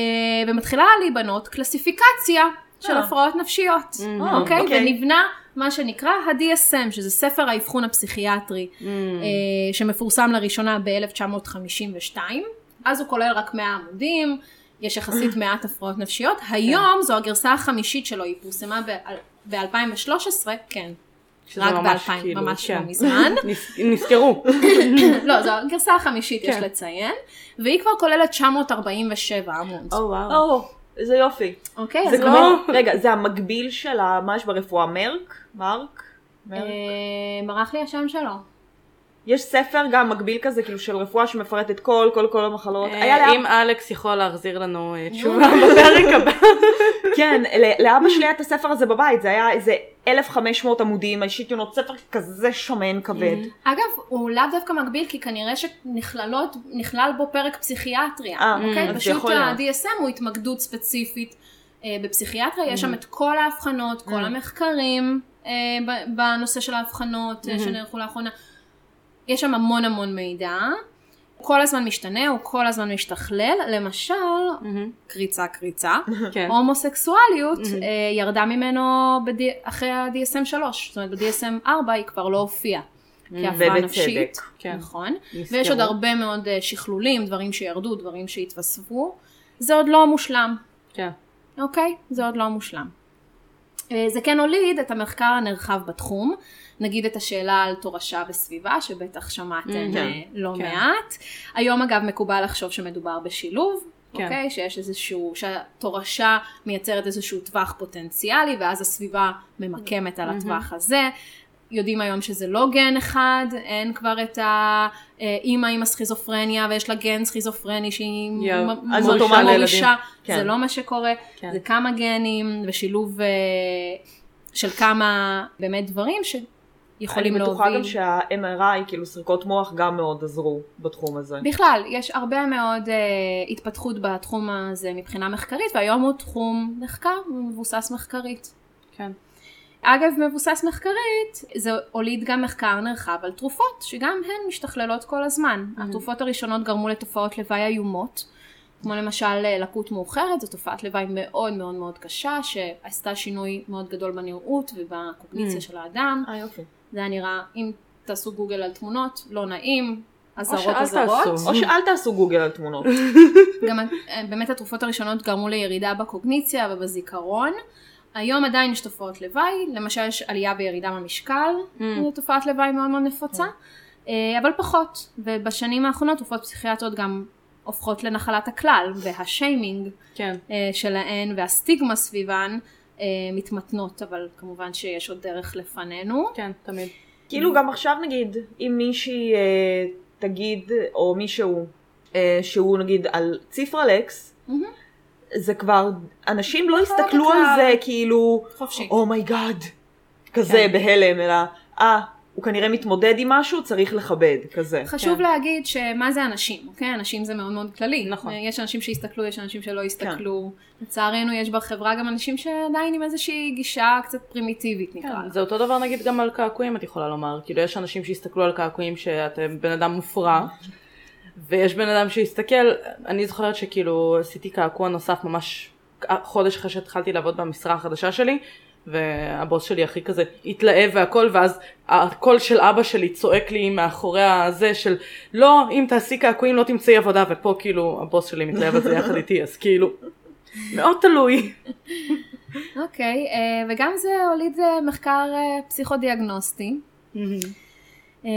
ומתחילה להיבנות קלסיפיקציה של אה. הפרעות נפשיות, אה, אוקיי? אוקיי. ונבנה מה שנקרא ה-DSM, שזה ספר האבחון הפסיכיאטרי, Mm. אה, שמפורסם לראשונה ב-1952. אז הוא כולל רק 100 עמודים, יש יחסית מעט הפרעות נפשיות. היום זו הגרסה החמישית שלו, היא פורסמה ב-2013, כן, שזה רק ממש ב-2000, כאילו, ממש כן. לא מזמן. נז- נזכרו. לא, זו הגרסה החמישית, יש כן. לציין, והיא כבר כוללת 947 עמוד. או וואו. או, איזה יופי. אוקיי, זה אז כמו, לא... רגע, זה המקביל של ה- מה יש ברפואה? מרק? מרק? מרק? אה, ברח לי השם שלו. יש ספר גם מקביל כזה, כאילו של רפואה שמפרט את כל, כל, כל המחלות. אה, לאב... אם אלכס יכול להחזיר לנו אה, תשובה בפרק הבא. כן, ל- לאבא שלי היה את הספר הזה בבית, זה היה איזה 1500 עמודים, האישית יונות, ספר כזה שמן כבד. אגב, הוא לאו דווקא מקביל, כי כנראה שנכללות, נכלל בו פרק פסיכיאטריה, אה, אוקיי? פשוט. ה-DSM הוא התמקדות ספציפית אה, בפסיכיאטריה, יש שם את כל ההבחנות, כל המחקרים אה, בנושא של ההבחנות אה, שנערכו לאחרונה. יש שם המון המון מידע. כל הזמן משתנה, הוא כל הזמן משתכלל, למשל, קריצה קריצה, כן. הומוסקסואליות אה, ירדה ממנו בד... אחרי ה-DSM 3, זאת אומרת ב-DSM 4 היא כבר לא הופיעה. כהפרעה ובצדק, נפשית, כן. נכון, נזכרו. ויש עוד הרבה מאוד אה, שכלולים, דברים שירדו, דברים שהתווספו, זה עוד לא מושלם, כן. אוקיי? זה עוד לא מושלם. אה, זה כן הוליד את המחקר הנרחב בתחום, נגיד את השאלה על תורשה וסביבה, שבטח שמעתם כן, אה, לא כן. מעט. היום אגב מקובל לחשוב שמדובר בשילוב, כן. אוקיי? שיש איזשהו, שהתורשה מייצרת איזשהו טווח פוטנציאלי, ואז הסביבה ממקמת על הטווח הזה. יודעים היום שזה לא גן אחד, אין כבר את האימא עם הסכיזופרניה ויש לה גן סכיזופרני שהיא יואו, מ- אז מ- אוטומטית מורישה. כן. זה לא מה שקורה, כן. זה כמה גנים ושילוב אה, של כמה באמת דברים שיכולים אני בטוחה להוביל. גם שה-MRI, כאילו סריקות מוח, גם מאוד עזרו בתחום הזה. בכלל, יש הרבה מאוד אה, התפתחות בתחום הזה מבחינה מחקרית, והיום הוא תחום מחקר מבוסס מחקרית. כן. אגב, מבוסס מחקרית, זה הוליד גם מחקר נרחב על תרופות, שגם הן משתכללות כל הזמן. התרופות הראשונות גרמו לתופעות לוואי איומות, כמו למשל אה, לקות מאוחרת, זו תופעת לוואי מאוד מאוד מאוד קשה, שעשתה שינוי מאוד גדול בנראות ובקוגניציה של האדם. אה, יופי. זה היה נראה, אם תעשו גוגל על תמונות, לא נעים, אזהרות אזהרות. או שאל תעשו גוגל על תמונות. גם אה, באמת התרופות הראשונות גרמו לירידה בקוגניציה ובזיכרון. היום עדיין יש תופעות לוואי, למשל יש עלייה וירידה במשקל, זו תופעת לוואי מאוד מאוד נפוצה, אה, אבל פחות. ובשנים האחרונות תרופות פסיכיאטריות גם הופכות לנחלת הכלל, והשיימינג כן. אה, שלהן והסטיגמה סביבן מתמתנות, אבל כמובן שיש עוד דרך לפנינו. כן, תמיד. כאילו גם עכשיו נגיד, אם מישהי אה, תגיד, או מישהו, אה, שהוא נגיד על ציפרלקס, זה כבר, אנשים לא יסתכלו על. זה כאילו, חופשי. oh my god, כזה כן. בהלם, אלא, אה, הוא כנראה מתמודד עם משהו, צריך לכבד, כזה. חשוב כן. להגיד שמה זה אנשים, אוקיי? אנשים זה מאוד מאוד כללי. נכון. יש אנשים שיסתכלו, יש אנשים שלא יסתכלו. לצערנו יש בחברה גם אנשים שעדיין עם איזושהי גישה קצת פרימיטיבית נקרא. כן. זה אותו דבר נגיד גם על קעקועים את יכולה לומר, כאילו יש אנשים שיסתכלו על קעקועים שאתם בן אדם מופרע, ויש בן אדם שיסתכל, אני זוכרת שכאילו עשיתי קעקוע נוסף ממש חודש אחרי שהתחלתי לעבוד במשרה החדשה שלי, והבוס שלי הכי כזה התלהב והכל, ואז הקול של אבא שלי צועק לי מאחורי הזה של לא, אם תעשי קעקועים לא תמצאי עבודה, ופה כאילו הבוס שלי מתלהב על זה יחד איתי, אז כאילו, מאוד תלוי. אוקיי, אה, וגם זה הוליד אה, מחקר אה, פסיכודיאגנוסטי, אה,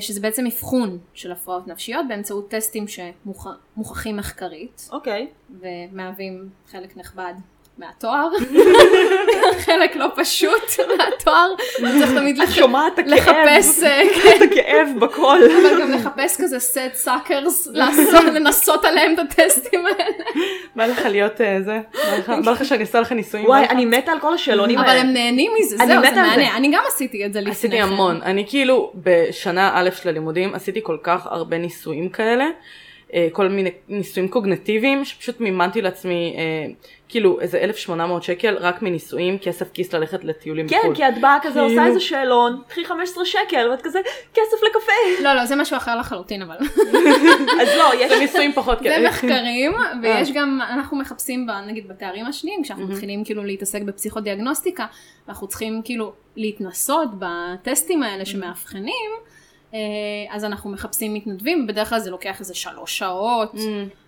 שזה בעצם אבחון של הפרעות נפשיות באמצעות טסטים שמוכחים מחקרית, אוקיי. ומהווים חלק נכבד מהתואר, חלק לא פשוט מהתואר, צריך תמיד לח- שומעת לחפש, אה, את הכאב בקול. אבל גם לחפש כזה sad suckers, לנסות עליהם את הטסטים האלה. בא לך להיות אה, זה? בא לך- שאני אעשה לך ניסויים? וואי? אני מתה על כל השאלונים אבל האלה. הם נהנים מזה, אני זהו, זה. מעניין. אני גם עשיתי את זה לפני עשיתי כן. המון. אני כאילו בשנה א' של הלימודים עשיתי כל כך הרבה ניסויים כאלה. אה, כל מיני ניסויים קוגנטיביים שפשוט מימנתי לעצמי כאילו איזה 1800 שקל רק מניסויים כסף כיס ללכת לטיולים כן, בחו"ל. כי את באה כזה, עושה כאילו. איזה שאלון, קחי 15 שקל, ואת כזה, כסף לקפה. לא, לא, זה משהו אחר לחלוטין, אבל. אז לא, יש... זה ניסויים פחות זה כאלה. מחקרים, ויש גם, אנחנו מחפשים, ב- נגיד בתארים השניים, כשאנחנו מתחילים כאילו להתעסק בפסיכודיאגנוסטיקה, אנחנו צריכים כאילו להתנסות בטסטים האלה שמאבחנים, אה, אז אנחנו מחפשים מתנדבים, בדרך כלל זה לוקח איזה שלוש שעות,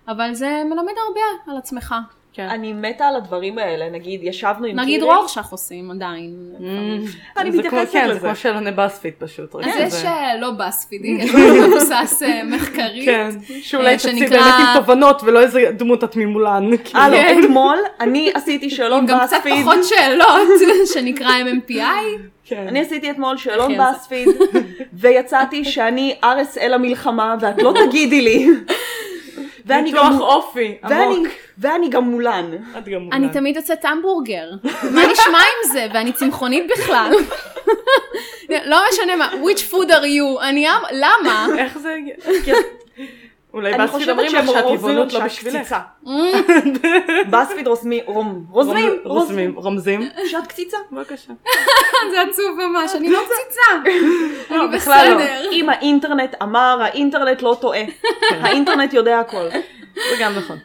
אבל זה מלמד הרבה על עצמך. כן. אני מתה על הדברים האלה, נגיד, ישבנו עם נגיד קירי. רורשך עושים עדיין. לפעמים. אני זה מתייחסת כן, זה לזה. כמו שאלוני בספיד פשוט. אז יש אה, לא בספידי, יש לנו מבוסס אה, מחקרית. כן, שאולי אה, שנקרא- באמת עם תובנות ולא איזה דמות את ממולן. כאילו. הלו, כן. אתמול אני עשיתי שאלון עם גם קצת באספיד. פחות שאלות, שנקרא MMPI. כן. אני עשיתי אתמול שאלון זה. באספיד, ויצאתי שאני ארס אל המלחמה, ואת לא תגידי לי. ואני ניתוח גם... אופי ואני, עמוק. ואני גם מולן. את גם אני מולן. תמיד יוצאת המבורגר. מה נשמע עם זה? ואני צמחונית בכלל. לא משנה מה, which food are you? אני עם, למה? איך זה. אולי בספיד אומרים לך שהטבעונות לא בשבילך. קציצה. באספיד רוזמים, רוזמים, רומז- רוזמים, רומזים. שאת קציצה. בבקשה. זה עצוב ממש, אני לא פציצה. לא, אני לא. בסדר. אם האינטרנט אמר, האינטרנט לא טועה. האינטרנט יודע הכל. זה גם נכון.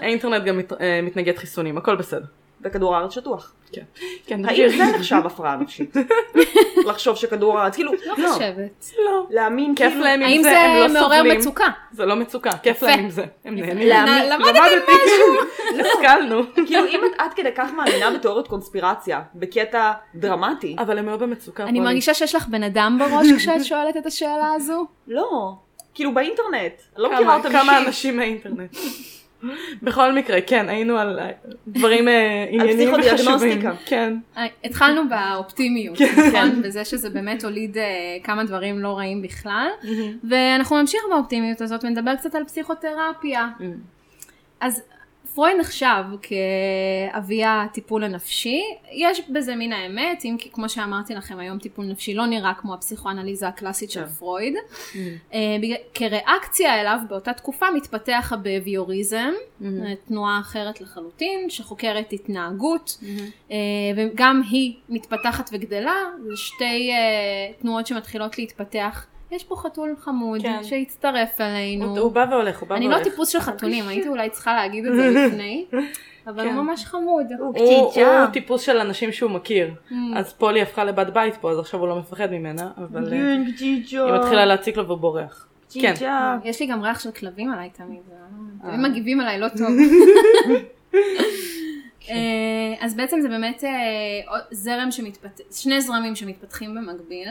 האינטרנט גם אה, מתנגד חיסונים, הכל בסדר. וכדור הארץ שטוח. כן. כן, האם. זה נחשב הפרעה נפשית? לחשוב שכדור הארץ, כאילו, לא חושבת. לא. להאמין כיף כאילו, להם עם האם זה, זה הם לא מעורר סובלים. מצוקה? זה לא מצוקה, כיף להם עם זה. הם נהנים. למדתי השכלנו. כאילו אם את עד כדי כך מאמינה בתיאוריות קונספירציה, בקטע דרמטי, אבל הם מאוד במצוקה. אני. מרגישה שיש לך בן אדם בראש כשאת שואלת את השאלה הזו. לא. כאילו באינטרנט. לא מכירה כמה- אותם כמה אישית. אנשים מהאינטרנט. בכל מקרה, כן, היינו על אה, דברים אה, ענייניים וחשובים. כן. אה, התחלנו באופטימיות, נכון? בזה שזה באמת הוליד כמה דברים לא רעים בכלל. ואנחנו נמשיך באופטימיות הזאת ונדבר קצת על פסיכותרפיה. אז פרויד נחשב כאבי הטיפול הנפשי, יש בזה מן האמת, אם כי כמו שאמרתי לכם היום טיפול נפשי לא נראה כמו הפסיכואנליזה הקלאסית של כן. פרויד. אה, בגלל- כריאקציה אליו באותה תקופה מתפתח הבביוריזם, תנועה אחרת לחלוטין, שחוקרת התנהגות, אה, וגם היא מתפתחת וגדלה, זה שתי אה, תנועות שמתחילות להתפתח. יש פה חתול חמוד כן. שהצטרף אלינו. הוא הוא בא והולך, הוא בא אני והולך. לא טיפוס של חתולים, הייתי אולי צריכה להגיד את זה לפני, אבל כן. הוא ממש חמוד. הוא הוא קציצה. הוא טיפוס של אנשים שהוא מכיר. Mm. אז פולי הפכה לבת בית פה, אז עכשיו הוא לא מפחד ממנה, אבל אה. היא מתחילה להציק לו והוא בורח. כן. קציצה. יש לי גם ריח של כלבים עליי תמיד, זה לא- אה. תמיד מגיבים עליי לא טוב. אה, אז בעצם זה באמת אה, זרם שמתפתח, שני זרמים שמתפתחים במקביל.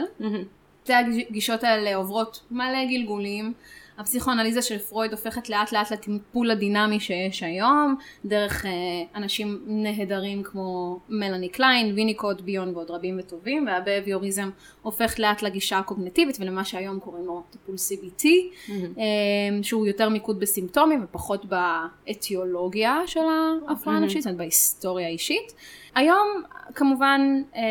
שתי הגישות האלה עוברות מלא גלגולים, הפסיכואנליזה של פרויד הופכת לאט לאט לטיפול הדינמי שיש היום, דרך אה, אנשים נהדרים כמו מלאני קליין, ויניקוט, ביון ועוד רבים וטובים, והבהביוריזם הופך לאט לגישה הקוגנטיבית ולמה שהיום קוראים לו טיפול CBT, Mm-hmm. אה, שהוא יותר מיקוד בסימפטומים ופחות באתיולוגיה של ההפרעה Mm-hmm. הנפשית, זאת אומרת בהיסטוריה האישית. היום כמובן אה,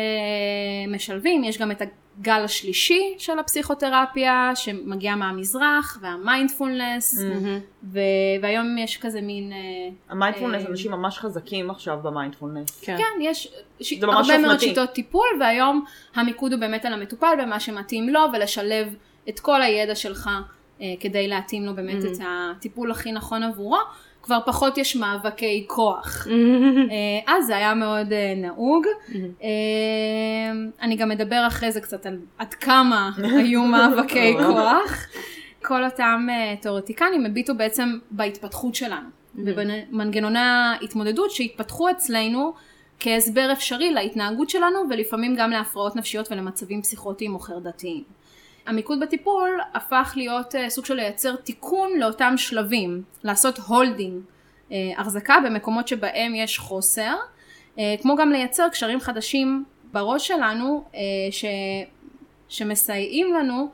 משלבים, יש גם את הגל השלישי של הפסיכותרפיה שמגיע מהמזרח והמיינדפולנס Mm-hmm. ו- והיום יש כזה מין, אה, המיינדפולנס, אה, אנשים ממש חזקים עכשיו במיינדפולנס. כן. כן יש ש- הרבה מאוד אופנתי. שיטות טיפול והיום המיקוד הוא באמת על המטופל ומה שמתאים לו ולשלב את כל הידע שלך אה, כדי להתאים לו באמת את הטיפול הכי נכון עבורו. כבר פחות יש מאבקי כוח. אה, אז זה היה מאוד אה, נהוג. אה, אני גם אדבר אחרי זה קצת על עד כמה היו מאבקי כוח. כל אותם תיאורטיקנים הביטו בעצם בהתפתחות שלנו, ובמנגנוני ההתמודדות שהתפתחו אצלנו כהסבר אפשרי להתנהגות שלנו ולפעמים גם להפרעות נפשיות ולמצבים פסיכוטיים או חרדתיים. המיקוד בטיפול הפך להיות אה, סוג של לייצר תיקון לאותם שלבים, לעשות holding, אה, החזקה במקומות שבהם יש חוסר, אה, כמו גם לייצר קשרים חדשים בראש שלנו ש... שמסייעים לנו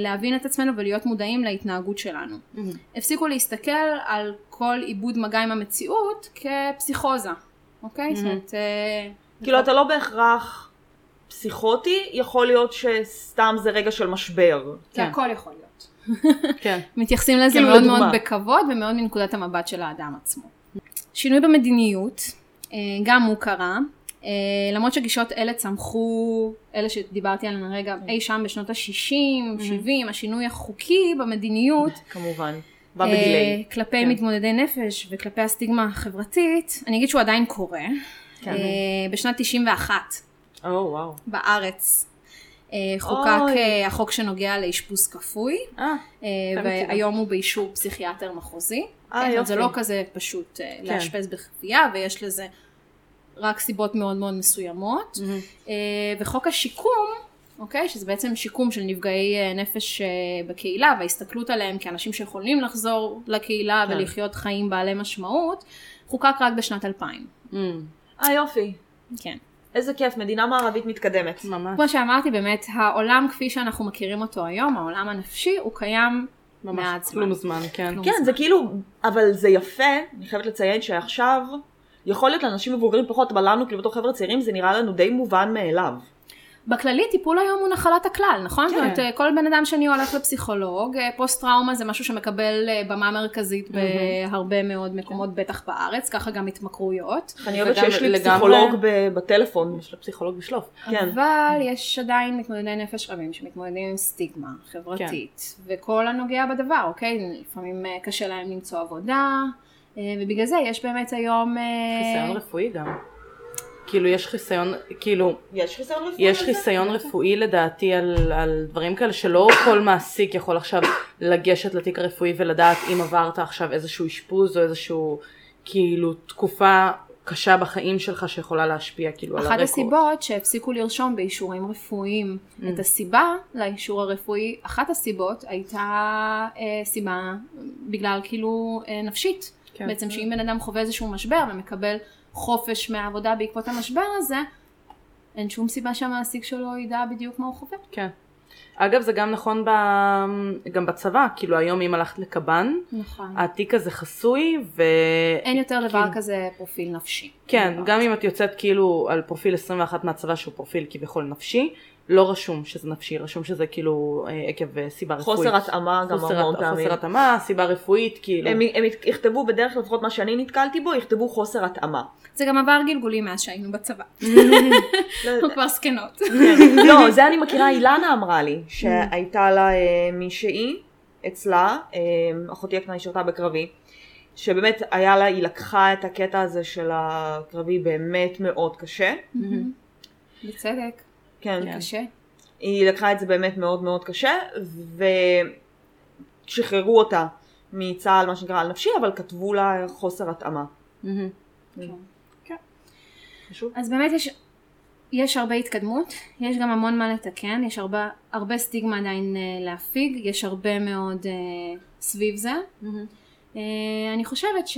להבין את עצמנו ולהיות מודעים להתנהגות שלנו. הפסיקו להסתכל על כל עיבוד מגע עם המציאות כפסיכוזה, אוקיי? זאת אומרת... כאילו אתה לא בהכרח פסיכוטי, יכול להיות שסתם זה רגע של משבר. זה כן. הכל יכול להיות. כן. מתייחסים לזה כאילו, מאוד לדוגמה. מאוד בכבוד ומאוד מנקודת המבט של האדם עצמו. שינוי במדיניות, אה, גם הוא קרה, אה, למרות שגישות אלה צמחו, אלה שדיברתי עליהן הרגע, אי שם בשנות ה-60, 70, השינוי החוקי במדיניות, כמובן. בא אה, בדיליי. כלפי כן. מתמודדי נפש וכלפי הסטיגמה החברתית, אני אגיד שהוא עדיין קורה. כן. בשנת 91 או וואו. בארץ אה, חוקק. אה, החוק שנוגע לאשפוז כפוי. לציין. והיום הוא באישור פסיכיאטר מחוזי. אה, כן, אז זה. לא כזה פשוט אה, לאשפז בכפייה, ויש לזה רק סיבות מאוד מאוד מסוימות. אה, וחוק השיקום, אוקיי, שזה בעצם שיקום של נפגעי נפש בקהילה, וההסתכלות עליהם כאנשים שיכולים לחזור לקהילה כן. ולחיות חיים בעלי משמעות, חוקק רק בשנת 2000. אה יופי. כן. איזה כיף, מדינה מערבית מתקדמת. ממש. כמו שאמרתי, באמת, העולם כפי שאנחנו מכירים אותו היום, העולם הנפשי, הוא קיים מעט ממש זמן. כלום זמן, כן. כלום. כן, זה כאילו, אבל זה יפה, אני חייבת לציין שעכשיו, יכול להיות לאנשים מבוגרים פחות, אבל לנו, כאילו בתור חבר'ה צעירים, זה נראה לנו די מובן מאליו. בכללי טיפול היום הוא נחלת הכלל, נכון? כן. זאת אומרת, כל בן אדם שני הולך לפסיכולוג, אה, פוסט טראומה זה משהו שמקבל אה, במה מרכזית בהרבה מאוד מקומות, בטח בארץ, ככה גם התמכרויות. אני וגם שיש לי לגמרי- פסיכולוג ב- בטלפון. יש לה פסיכולוג בשלוף. כן. אבל יש עדיין מתמודדי נפש רבים שמתמודדים עם סטיגמה חברתית, וכל הנוגע בדבר, אוקיי? לפעמים אה, קשה להם למצוא עבודה, ובגלל זה יש באמת היום... חיסיון רפואי גם. כאילו יש חיסיון, כאילו, יש חיסיון רפואי? יש? חיסיון רפואי לדעתי על, על דברים כאלה שלא כל מעסיק יכול עכשיו לגשת לתיק הרפואי ולדעת אם עברת עכשיו איזשהו אשפוז או איזשהו כאילו תקופה קשה בחיים שלך שיכולה להשפיע כאילו על אחת הרקורד. הסיבות שהפסיקו לרשום באישורים רפואיים Mm. את הסיבה לאישור הרפואי, אחת הסיבות הייתה אה, סיבה בגלל כאילו אה, נפשית. כן. בעצם שאם בן אדם חווה איזשהו משבר ומקבל חופש מהעבודה בעקבות המשבר הזה, אין שום סיבה שהמעסיק שלו ידע בדיוק מה הוא חווה. כן. אגב זה גם נכון ב... גם בצבא, כאילו היום אם הלכת לקב"ן, נכון. התיק הזה חסוי ו... אין יותר דבר כאילו- כזה פרופיל נפשי. כן, גם אם את יוצאת כאילו על פרופיל 21 מהצבא שהוא פרופיל כביכול נפשי, לא רשום שזה נפשי, רשום שזה כאילו אה, עקב אה, סיבה רפואית. חוסר התאמה גם חוסר, המון פעמים. חוסר התאמה, סיבה רפואית, כאילו. הם, הם יכתבו בדרך כלל, לפחות מה שאני נתקלתי בו, יכתבו חוסר התאמה. זה גם עבר גלגולים מאז שהיינו בצבא. אנחנו כבר זקנות. כן. לא, זה אני מכירה, אילנה אמרה לי, שהייתה לה אה, מישהי אצלה, אחותי הקטנה היא שירתה בקרבי, שבאמת היה לה, היא לקחה את הקטע הזה של הקרבי באמת מאוד קשה. בצדק. כן. כן. קשה. היא לקחה את זה באמת מאוד מאוד קשה, ושחררו אותה מצה"ל, מה שנקרא, על נפשי, אבל כתבו לה חוסר התאמה. מהמם. חשוב. אז באמת יש יש הרבה התקדמות, יש גם המון מה לתקן, יש הרבה, הרבה סטיגמה עדיין uh, להפיג, יש הרבה מאוד uh, סביב זה. Uh, אני חושבת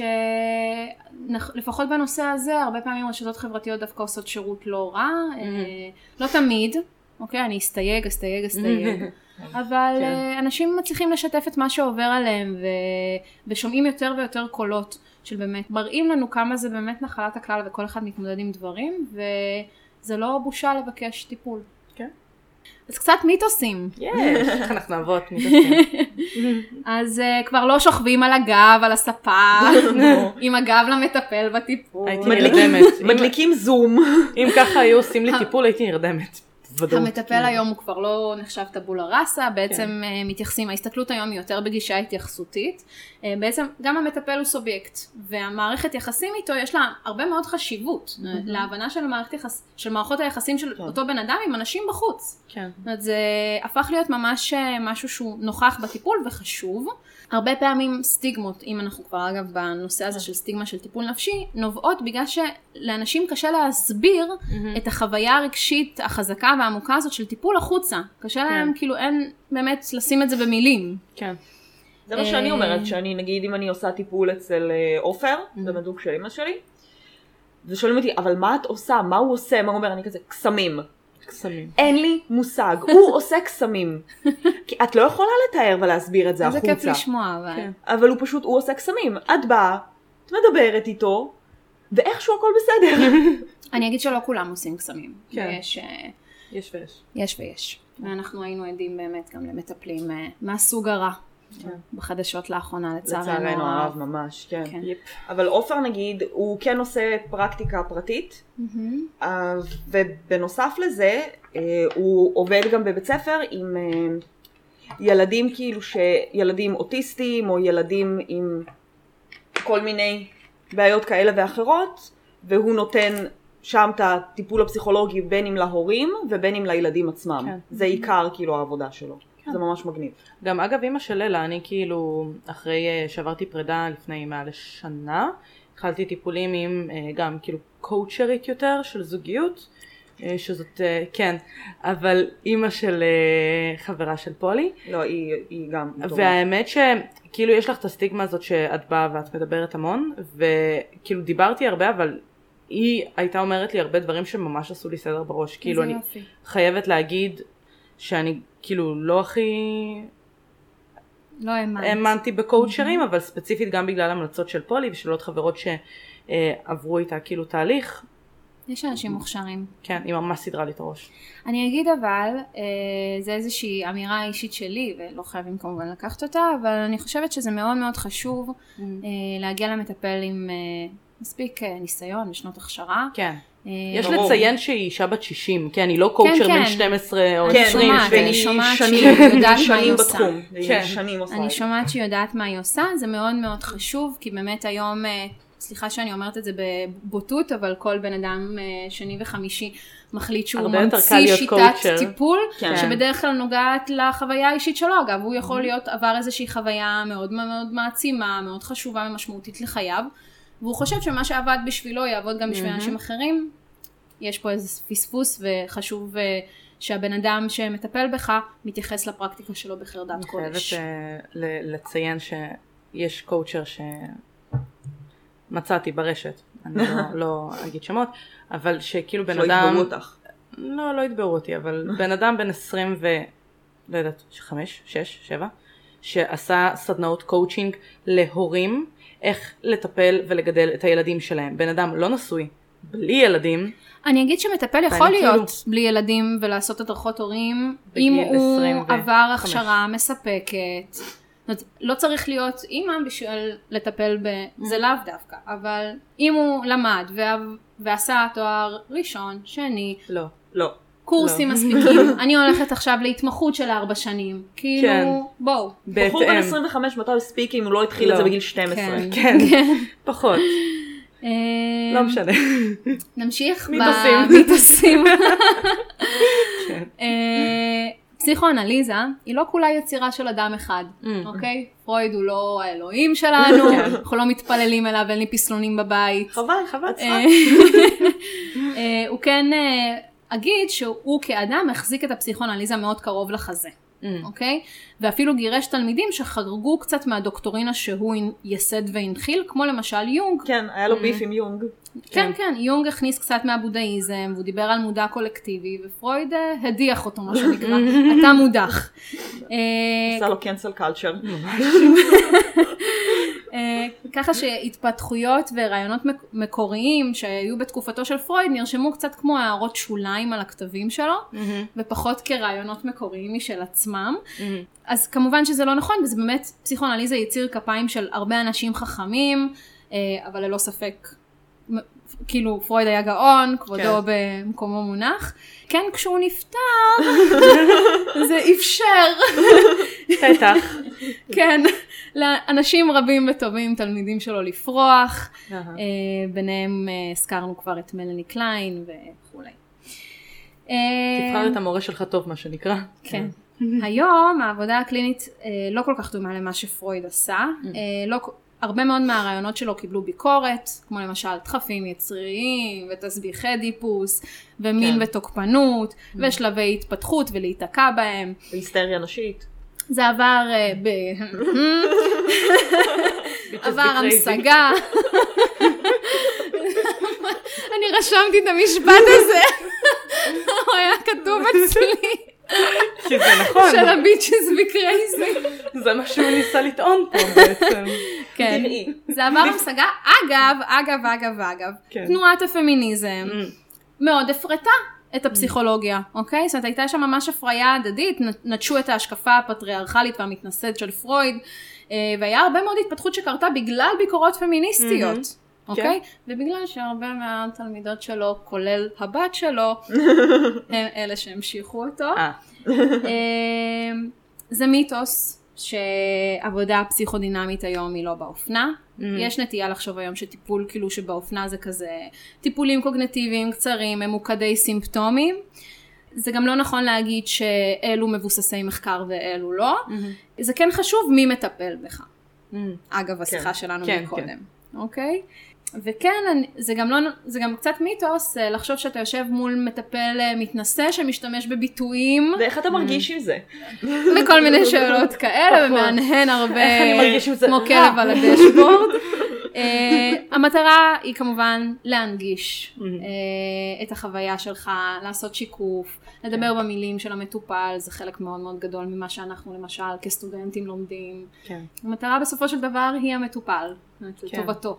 שלפחות בנושא הזה, הרבה פעמים רשתות חברתיות דווקא עושות שירות לא רע, uh, לא תמיד, אוקיי? אני אסתייג, אסתייג, אסתייג. אבל כן. אנשים מצליחים לשתף את מה שעובר עליהם ו... ושומעים יותר ויותר קולות של באמת, מראים לנו כמה זה באמת נחלת הכלל וכל אחד מתמודד עם דברים וזה לא בושה לבקש טיפול. אז קצת מיתוסים. יש, איך אנחנו אוהבות מיתוסים. אז uh, כבר לא שוכבים על הגב, על הספה, עם הגב למטפל בטיפול. הייתי נרדמת. מדליקים זום. אם ככה היו עושים לי טיפול הייתי נרדמת. ודאות. המטפל היום הוא כבר לא נחשב טבולה ראסה, בעצם כן. אה, מתייחסים, ההסתכלות היום היא יותר בגישה התייחסותית. אה, בעצם גם המטפל הוא סובייקט, והמערכת יחסים איתו יש לה הרבה מאוד חשיבות, mm-hmm. להבנה של, יחס, של מערכות היחסים של כן. אותו בן אדם עם אנשים בחוץ. כן. זאת אומרת, זה הפך להיות ממש משהו שהוא נוכח בטיפול וחשוב. הרבה פעמים סטיגמות, אם אנחנו כבר אגב בנושא הזה של סטיגמה של טיפול נפשי, נובעות בגלל שלאנשים קשה להסביר mm-hmm. את החוויה הרגשית החזקה והעמוקה הזאת של טיפול החוצה. קשה כן. להם, כאילו אין באמת לשים את זה במילים. כן. זה מה שאני אומרת, שאני נגיד אם אני עושה טיפול אצל עופר, זה בן של אמא שלי, ושואלים אותי, אבל מה את עושה? מה הוא עושה? מה הוא אומר? אני כזה, קסמים. קסמים. אין לי מושג, הוא עושה קסמים. כי את לא יכולה לתאר ולהסביר את זה החוצה. איזה כיף לשמוע, אבל. כן. אבל הוא פשוט, הוא עושה קסמים. את באה, את מדברת איתו, ואיכשהו הכל בסדר. אני אגיד שלא כולם עושים קסמים. כן. יש... אה, יש ויש. יש ויש. ואנחנו היינו עדים באמת גם למטפלים אה, מהסוג הרע. כן. בחדשות לאחרונה לצערנו לצערנו הרב ממש, כן. כן. יפ. אבל עופר נגיד, הוא כן עושה פרקטיקה פרטית, mm-hmm. ובנוסף לזה, אה, הוא עובד גם בבית ספר עם אה, ילדים כאילו, ילדים אוטיסטים, או ילדים עם כל מיני בעיות כאלה ואחרות, והוא נותן שם את הטיפול הפסיכולוגי בין אם להורים ובין אם לילדים עצמם. כן. זה עיקר כאילו העבודה שלו. כן. זה ממש מגניב. גם אגב אימא של אלה, אני כאילו, אחרי אה, שעברתי פרידה לפני מעל שנה, התחלתי טיפולים עם אה, גם כאילו קואוצ'רית יותר של זוגיות, אה, שזאת, כן, אבל אימא של חברה של פולי. לא, היא, היא גם. והאמת שכאילו יש לך את הסטיגמה הזאת שאת באה ואת מדברת המון, וכאילו דיברתי הרבה אבל היא הייתה אומרת לי הרבה דברים שממש עשו לי סדר בראש. כאילו אני יופי. חייבת להגיד שאני כאילו לא הכי... לא האמנתי. האמנתי בקואוצ'רים, אבל ספציפית גם בגלל המלצות של פולי ושל עוד חברות שעברו איתה כאילו תהליך. יש אנשים מוכשרים. כן, היא ממש סידרה לי את הראש. אני אגיד אבל, אה, זה איזושהי אמירה אישית שלי, ולא חייבים כמובן לקחת אותה, אבל אני חושבת שזה מאוד מאוד חשוב mm. אה, להגיע למטפל עם אה, מספיק ניסיון ושנות הכשרה. כן. אה, יש לציין שהיא אישה בת 60, כן, היא לא קואוצ'ר בן 12 או 20. אני שומעת שהיא יודעת מה היא עושה. אני שומעת שהיא יודעת מה היא עושה, זה מאוד מאוד חשוב, כי באמת היום, אה, סליחה שאני אומרת את זה בבוטות, אבל כל בן אדם אה, שני וחמישי מחליט שהוא ממציא שיטת טיפול, כן. שבדרך כלל נוגעת לחוויה האישית שלו, אגב, הוא יכול להיות, עבר איזושהי חוויה מאוד מאוד מעצימה, מאוד חשובה ומשמעותית לחייו. והוא חושב שמה שעבד בשבילו יעבוד גם בשביל mm-hmm. אנשים אחרים, יש פה איזה פספוס וחשוב uh, שהבן אדם שמטפל בך מתייחס לפרקטיקה שלו בחרדת קודש. אני חייבת uh, לציין שיש קואוצ'ר שמצאתי ברשת, אני לא, לא אגיד שמות, אבל שכאילו בן אדם... שלא יתבעו אותך. לא, לא יתבעו אותי, אבל בן אדם בן 20 ו... לא יודעת, 5, 6, 7, שעשה סדנאות קואוצ'ינג להורים איך לטפל ולגדל את הילדים שלהם. בן אדם לא נשוי, בלי ילדים. אני אגיד שמטפל יכול להיות כאילו... בלי ילדים ולעשות הדרכות הורים, אם הוא עבר הכשרה מספקת. זאת אומרת, לא צריך להיות אימא בשביל לטפל ב... זה לאו דווקא, אבל אם הוא למד וה... ועשה תואר ראשון, שני, לא, לא. קורסים לא. מספיקים, אני הולכת עכשיו להתמחות של ארבע שנים, כאילו כן. בואו. בחור בן 25 מתי הספיק אם הוא לא התחיל לא. את זה בגיל 12. כן, כן. כן. פחות. אה, לא משנה. נמשיך במיתוסים. כן. אה, פסיכואנליזה היא לא כולה יצירה של אדם אחד, mm. אוקיי? פרויד הוא לא האלוהים שלנו, אנחנו לא מתפללים אליו, אין לי פסלונים בבית. חבל, חבל, אה, הוא כן אגיד שהוא כאדם החזיק את הפסיכואנליזה מאוד קרוב לחזה. Mm. אוקיי? ואפילו גירש תלמידים שחרגו קצת מהדוקטורינה שהוא ייסד והנחיל, כמו למשל יונג. כן, היה לו ביף עם יונג. כן, כן, יונג הכניס קצת מהבודהיזם, והוא דיבר על מודע קולקטיבי, ופרויד אה, הדיח אותו, מה שנקרא. אתה מודח. אה, עשה לו קנסל קלצ'ר. אה, ככה שהתפתחויות ורעיונות מק- מקוריים שהיו בתקופתו של פרויד נרשמו קצת כמו הערות שוליים על הכתבים שלו, ופחות כרעיונות מקוריים משל עצמם. אז כמובן שזה לא נכון, וזה באמת פסיכואנליזה יציר כפיים של הרבה אנשים חכמים, אה, אבל ללא ספק, כאילו פרויד היה גאון, כבודו במקומו מונח. כן, כשהוא נפטר, זה אפשר, פתח. כן, לאנשים רבים וטובים, תלמידים שלו לפרוח. אה, ביניהם אה, הזכרנו כבר את מלני קליין וכולי. אה, תבחר את המורה שלך טוב, מה שנקרא. כן. היום העבודה הקלינית לא כל כך דומה למה שפרויד עשה. Mm. לא, הרבה מאוד מהרעיונות שלו קיבלו ביקורת, כמו למשל דחפים יצריים ותסביכי דיפוס ומין כן. ותוקפנות ושלבי התפתחות ולהיתקע בהם. והיסטריה נשית. זה עבר אה, ב... עבר. המשגה. אני רשמתי את המשפט הזה. הוא היה כתוב אצלי. כי זה נכון. של הביצ'ס וקרייזי. זה מה שהוא ניסה לטעון פה בעצם. כן. תראי. זה עבר המשגה. אגב, אגב, אגב, אגב, כן. תנועת הפמיניזם Mm. מאוד הפרטה את הפסיכולוגיה, אוקיי? זאת אומרת, הייתה שם ממש הפריה הדדית, נטשו את ההשקפה הפטריארכלית והמתנשאת של פרויד, אה, והיה הרבה מאוד התפתחות שקרתה בגלל ביקורות פמיניסטיות. Mm-hmm. אוקיי? ובגלל שהרבה מהתלמידות שלו, כולל הבת שלו, הם אלה שהמשיכו אותו. אה, אמ, זה מיתוס שעבודה פסיכודינמית היום היא לא באופנה. יש נטייה לחשוב היום שטיפול כאילו שבאופנה זה כזה טיפולים קוגנטיביים קצרים, ממוקדי סימפטומים. זה גם לא נכון להגיד שאלו מבוססי מחקר ואלו לא. זה כן חשוב מי מטפל בך. אגב השיחה שלנו כן, מקודם, אוקיי? וכן, אני- זה גם, לא, זה גם קצת מיתוס אה, לחשוב שאתה יושב מול מטפל אה, מתנשא שמשתמש בביטויים ואיך אתה מרגיש עם זה? וכל מיני שאלות כאלה, נכון. ומהנהן הרבה? כמו. כלב על הדשבורד. אה, המטרה היא כמובן להנגיש אה, את החוויה שלך, לעשות שיקוף, לדבר במילים של המטופל, זה חלק מאוד מאוד גדול ממה שאנחנו למשל כסטודנטים לומדים. כן. המטרה בסופו של דבר היא המטופל, כן. לטובתו, אה,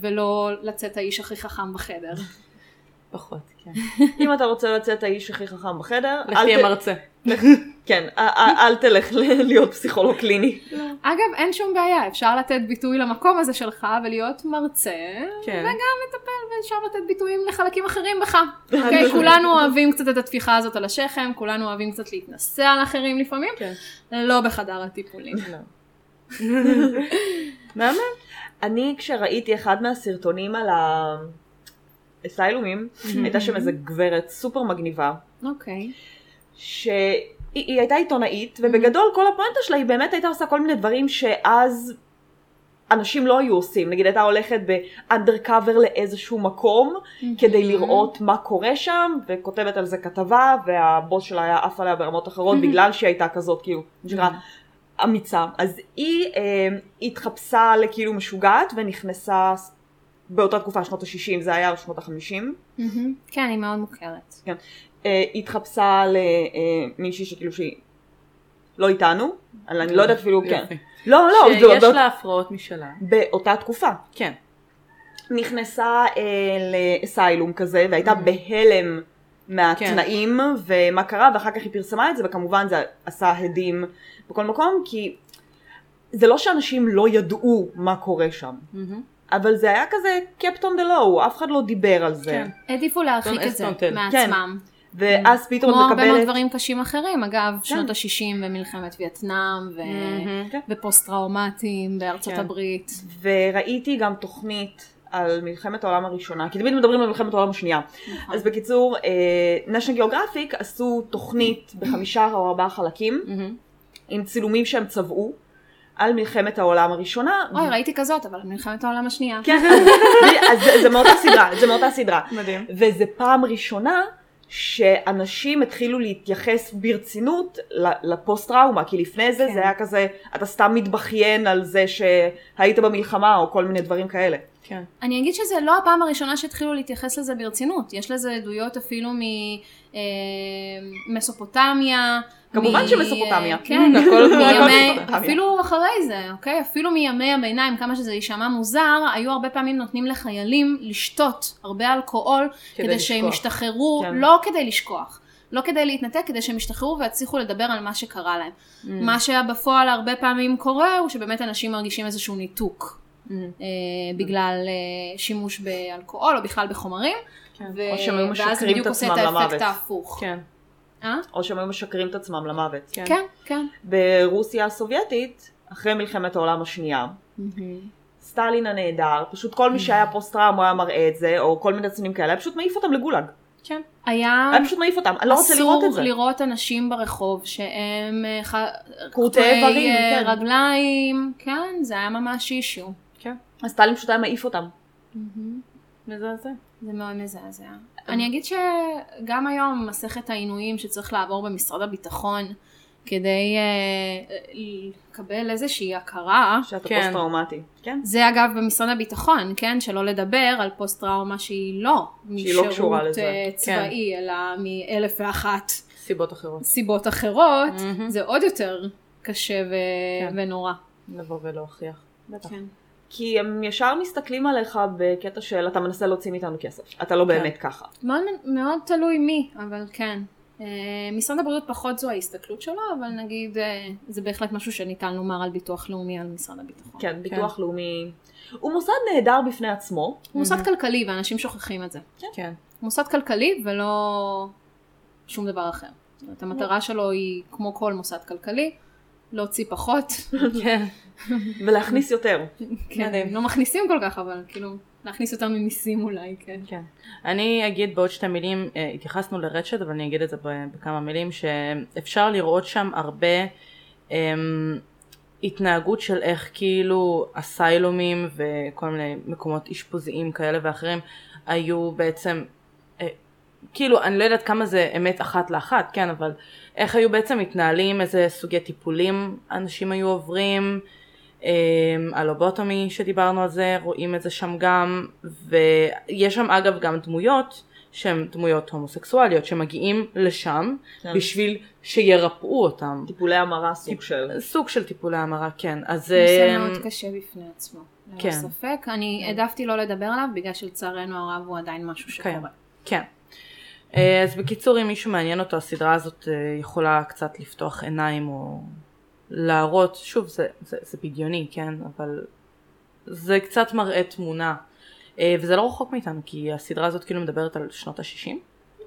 ולא לצאת האיש הכי חכם בחדר. פחות, כן. אם אתה רוצה לצאת האיש הכי חכם בחדר, לך אל תהיה מרצה. כן, אל תלך להיות פסיכולוג קליני. אגב, אין שום בעיה, אפשר לתת ביטוי למקום הזה שלך ולהיות מרצה, כן. וגם לטפל ואפשר לתת ביטויים לחלקים אחרים בך. אוקיי, כולנו אוהבים קצת את הטפיחה הזאת על השכם, כולנו אוהבים קצת להתנסה על אחרים לפעמים, כן. לא בחדר הטיפולים. מהמם. אני כשראיתי אחד מהסרטונים על האסיילומים, הייתה שם איזה גברת סופר מגניבה, אוקיי. שהיא היא הייתה עיתונאית, ובגדול כל הפואנטה שלה היא באמת הייתה עושה כל מיני דברים שאז אנשים לא היו עושים. נגיד הייתה הולכת באנדרקאבר לאיזשהו מקום, כדי לראות מה קורה שם, וכותבת על זה כתבה, והבוס שלה היה עף עליה ברמות אחרות, בגלל שהיא הייתה כזאת, כאילו, שנקרא, אמיצה. אז היא אה, התחפשה לכאילו משוגעת, ונכנסה באותה תקופה, שנות ה-60, זה היה שנות ה-50. מהמם. כן, היא מאוד מוכרת. כן. אה, התחפשה למישהי שכאילו שהיא לא איתנו, אבל אני לא יודעת אפילו, כן. לא, לא, שיש באות- לה הפרעות משלה. באותה תקופה. כן. נכנסה אה, לאסיילום כזה, והייתה בהלם מהתנאים ומה קרה, ואחר כך היא פרסמה את זה, וכמובן זה עשה הדים בכל מקום, כי זה לא שאנשים לא ידעו מה קורה שם, מהמם. אבל זה היה כזה kept on the low, אף אחד לא דיבר על זה. כן. העדיפו להרחיק את זה tell. מעצמם. ואז פתאום כמו את הרבה מאוד מקבלת... דברים קשים אחרים, אגב, שנות ה-60 ומלחמת וייטנאם, ו- מהמם. כן. ופוסט טראומטיים בארצות כן. הברית. וראיתי גם תוכנית על מלחמת העולם הראשונה, כי תמיד מדברים על מלחמת העולם השנייה. נכון. אז בקיצור, נשנל גיאוגרפיק עשו תוכנית בחמישה או ארבעה חלקים. עם צילומים שהם צבעו, על מלחמת העולם הראשונה. אוי, ראיתי כזאת, אבל מלחמת העולם השנייה. כן, אז זה- מאותה סדרה, זה מאותה סדרה. מדהים. וזה פעם ראשונה שאנשים התחילו להתייחס ברצינות לפוסט טראומה, כי לפני זה כן. זה היה כזה, אתה סתם מתבכיין על זה שהיית במלחמה או כל מיני דברים כאלה. כן. אני אגיד שזה לא הפעם הראשונה שהתחילו להתייחס לזה ברצינות, יש לזה עדויות אפילו ממסופוטמיה. כמובן שמסופוטמיה. כן, הכל- מימי, מסופוטמיה. אפילו אחרי זה, אוקיי? אפילו מימי הביניים, כמה שזה יישמע מוזר, היו הרבה פעמים נותנים לחיילים לשתות הרבה אלכוהול, כדי כדי שהם. ישתחררו, כן. לא כדי לשכוח. לא כדי להתנתק, כדי שהם ישתחררו ויצליחו לדבר על מה שקרה להם. Mm. מה שבפועל הרבה פעמים קורה, הוא שבאמת אנשים מרגישים איזשהו ניתוק. Mm. אה, בגלל אה, שימוש באלכוהול או בכלל בחומרים. כן. ו- או שהם היו ואז משקרים זה בדיוק את עושה עצמם את האפקט למוות. ההפוך. כן. אה? או שהם היו משקרים את עצמם למוות. כן. כן, כן. ברוסיה הסובייטית, אחרי מלחמת העולם השנייה, סטלין הנהדר, פשוט כל מי שהיה פוסט טראומה היה מראה את זה, או כל מיני צנים כאלה, היה פשוט מעיף אותם לגולאג. כן. היה היה פשוט מעיף אותם, אני לא רוצה לראות את זה. אסור לראות אנשים ברחוב שהם כורתי איברים, כן. רגליים, כן, זה היה ממש אישיו. כן. אז סטלין פשוט היה מעיף אותם. מזעזע. זה מאוד מזעזע. אני אגיד שגם היום מסכת העינויים שצריך לעבור במשרד הביטחון כדי אה, לקבל איזושהי הכרה, שאתה כן. פוסט טראומטי. כן. זה אגב במשרד הביטחון, כן? שלא לדבר על פוסט טראומה שהיא לא שהיא לא קשורה משירות לזה. אה, צבאי, אלא מאלף ואחת סיבות אחרות. סיבות אחרות, מהמם. זה עוד יותר קשה ו... כן. ונורא. לבוא ולהוכיח. בטח. כן. כי הם ישר מסתכלים עליך בקטע של אתה מנסה להוציא מאיתנו כסף. אתה לא באמת ככה. מאוד, מאוד תלוי מי, אבל כן. אה, משרד הבריאות פחות זו ההסתכלות שלו, אבל נגיד אה, זה בהחלט משהו שניתן לומר על ביטוח לאומי על משרד הביטחון. כן, ביטוח לאומי. הוא מוסד נהדר בפני עצמו. הוא מוסד כלכלי ואנשים שוכחים את זה. כן. הוא מוסד כלכלי ולא שום דבר אחר. זאת אומרת, המטרה שלו היא כמו כל מוסד כלכלי, להוציא פחות. כן. ולהכניס יותר. כן, מדהים. לא מכניסים כל כך, אבל כאילו, להכניס יותר ממיסים אולי, כן. כן. אני אגיד בעוד שתי מילים, אה, התייחסנו לרשת, אבל אני אגיד את זה בכמה מילים, שאפשר לראות שם הרבה אמ, התנהגות של איך כאילו אסיילומים וכל מיני מקומות אשפוזיים כאלה ואחרים היו בעצם, אה, כאילו אני לא יודעת כמה זה אמת אחת לאחת, כן, אבל איך היו בעצם מתנהלים, איזה סוגי טיפולים אנשים היו עוברים, הלובוטומי שדיברנו על זה, רואים את זה שם גם, ויש שם אגב גם דמויות שהן דמויות הומוסקסואליות שמגיעים לשם כן. בשביל שירפאו אותם. טיפולי המרה סוג של. סוג של טיפולי המרה, כן. אז נושא אמ, מאוד קשה בפני עצמו. ללא כן. ספק. אני העדפתי לא לדבר עליו, בגלל שלצערנו הרב הוא עדיין משהו קיים. שקורה. כן. אה, אז בקיצור, אם מישהו מעניין אותו, הסדרה הזאת אה, יכולה קצת לפתוח עיניים או להראות, שוב, זה, זה, זה בדיוני, כן, אבל זה קצת מראה תמונה. אה, וזה לא רחוק מאיתנו, כי הסדרה הזאת כאילו מדברת על שנות ה-60.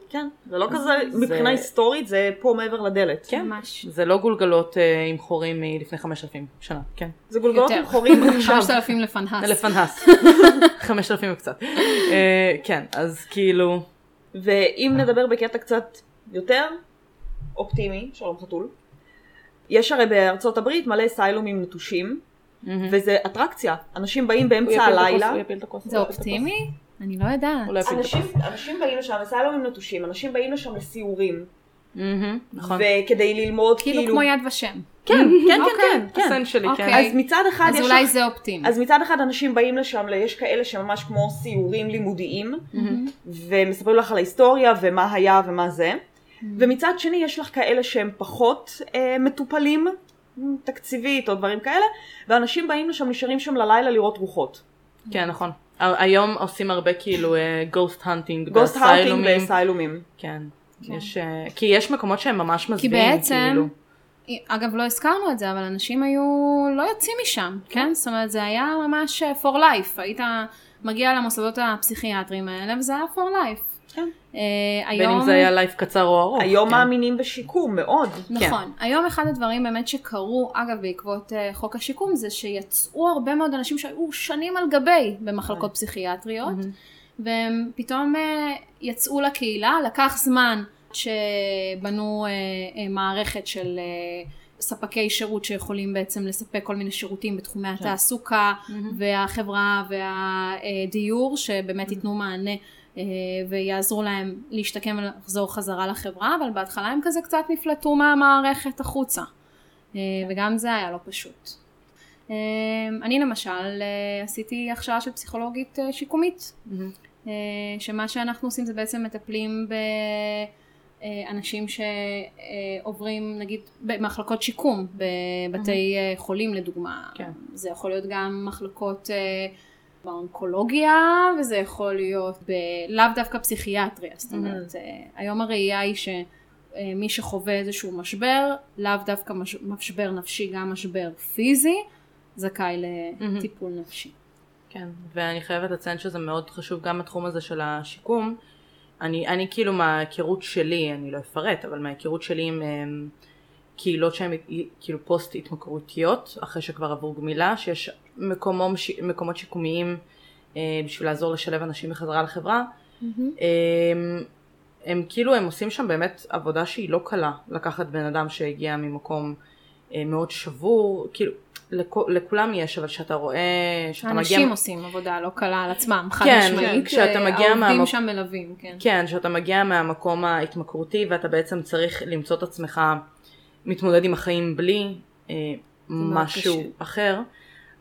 כן. זה לא כזה, זה- מבחינה היסטורית זה פה מעבר לדלת. כן. ממש. זה לא גולגלות אה, עם חורים מלפני 5,000 שנה, כן. זה גולגלות יותר. עם חורים עכשיו. 5,000 לפנהס. לפנהס. 5,000 וקצת. אה, כן, אז כאילו, ואם נדבר בקטע קצת יותר אופטימי, שלום חתול, יש הרי בארצות הברית מלא סיילומים נטושים, וזה אטרקציה. אנשים באים באמצע הלילה. זה אופטימי? אני לא יודעת. לא אנשים, באים לשם, לסיילומים נטושים, אנשים באים לשם לסיורים, נכון. וכדי ללמוד כאילו כאילו... כמו יד ושם. כן, כן, כן, אוקיי. כן, כן. הסן שלי, אוקיי. כן. אז מצד אחד אז אולי. זה אופטימי. אז מצד אחד אנשים באים לשם, יש כאלה שממש כמו סיורים לימודיים, ומספרים לך על ההיסטוריה ומה היה ומה זה, ומצד שני יש לך כאלה שהם פחות אה, מטופלים, תקציבית או דברים כאלה, ואנשים באים לשם, נשארים שם ללילה לראות רוחות. כן, נכון. היום עושים הרבה כאילו ghost hunting ghost hunting באסיילומים. כן. יש, אה, כי יש מקומות שהם ממש הכי מזוויעים, בעצם, כאילו. אגב לא הזכרנו את זה, אבל אנשים היו לא יוצאים משם, כן? זאת אומרת זה היה ממש אה, for life, היית מגיע למוסדות הפסיכיאטריים האלה וזה היה for life. כן. אה, בין אם זה היה life קצר או ארוך. היום כן. מאמינים בשיקום מאוד. נכון, היום אחד הדברים באמת שקרו, אגב בעקבות אה, חוק השיקום, זה שיצאו הרבה מאוד אנשים שהיו שנים על גבי במחלקות פסיכיאטריות, והם פתאום אה, יצאו לקהילה, לקח זמן שבנו מערכת של ספקי שירות שיכולים בעצם לספק כל מיני שירותים בתחומי התעסוקה והחברה והדיור שבאמת ייתנו מענה ויעזרו להם להשתקם ולחזור חזרה לחברה אבל בהתחלה הם כזה קצת נפלטו מהמערכת החוצה. אה, וגם זה היה לא פשוט. אה, אני למשל עשיתי הכשרה של פסיכולוגית שיקומית. שמה שאנחנו עושים זה בעצם מטפלים ב... אנשים שעוברים נגיד במחלקות שיקום בבתי חולים לדוגמה, כן. זה יכול להיות גם מחלקות באונקולוגיה וזה יכול להיות. לאו דווקא פסיכיאטריה, זאת אומרת היום הראייה היא שמי שחווה איזשהו משבר, לאו דווקא משבר נפשי, גם משבר פיזי, זכאי לטיפול נפשי. כן, ואני חייבת לציין שזה מאוד חשוב גם התחום הזה של השיקום. אני, אני כאילו מההיכרות שלי, אני לא אפרט, אבל מההיכרות שלי עם um, קהילות שהן כאילו פוסט התמכרותיות, אחרי שכבר עברו גמילה, שיש מקומות, מקומות שיקומיים uh, בשביל לעזור לשלב אנשים בחזרה לחברה, mm-hmm. um, הם כאילו, הם עושים שם באמת עבודה שהיא לא קלה, לקחת בן אדם שהגיע ממקום uh, מאוד שבור, כאילו לכ, לכולם יש, אבל שאתה רואה, שאתה מגיע... אנשים עושים עבודה לא קלה על עצמם, חד כן, משמעית. כשאתה מגיע מהמקום... העובדים מהמק... שם מלווים, כן. כן, שאתה מגיע מהמקום ההתמכרותי ואתה בעצם צריך למצוא את עצמך מתמודד עם החיים בלי אה, משהו קשה. אחר,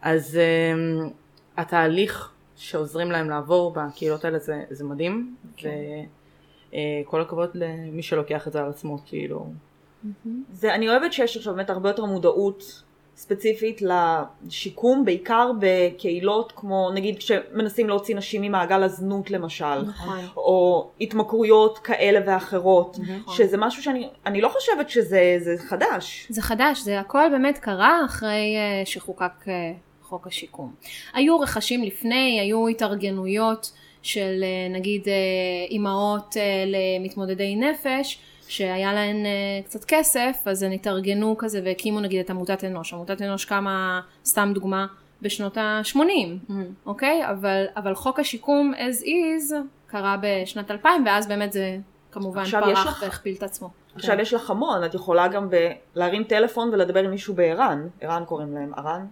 אז אה, התהליך שעוזרים להם לעבור בקהילות האלה זה, זה מדהים, כן. וכל אה, הכבוד למי שלוקח את זה על עצמו, כאילו. זה, אני אוהבת שיש עכשיו באמת הרבה יותר מודעות ספציפית לשיקום, בעיקר בקהילות כמו נגיד כשמנסים להוציא נשים ממעגל הזנות למשל, נכון. או התמכרויות כאלה ואחרות, נכון. שזה משהו שאני לא חושבת שזה חדש. זה חדש, זה הכל באמת קרה אחרי uh, שחוקק uh, חוק השיקום. היו רכשים לפני, היו התארגנויות של uh, נגיד אימהות למתמודדי נפש, שהיה להן קצת כסף, אז הן התארגנו כזה והקימו נגיד את עמותת אנוש. עמותת אנוש קמה, סתם דוגמה, בשנות ה-80, mm-hmm. אוקיי? אבל, אבל חוק השיקום as is קרה בשנת 2000, ואז באמת זה כמובן פרח לך... והכפיל את עצמו. עכשיו כן. יש לך המון, את יכולה גם ב- להרים טלפון ולדבר עם מישהו בער"ן, ער"ן קוראים להם, ער"ן?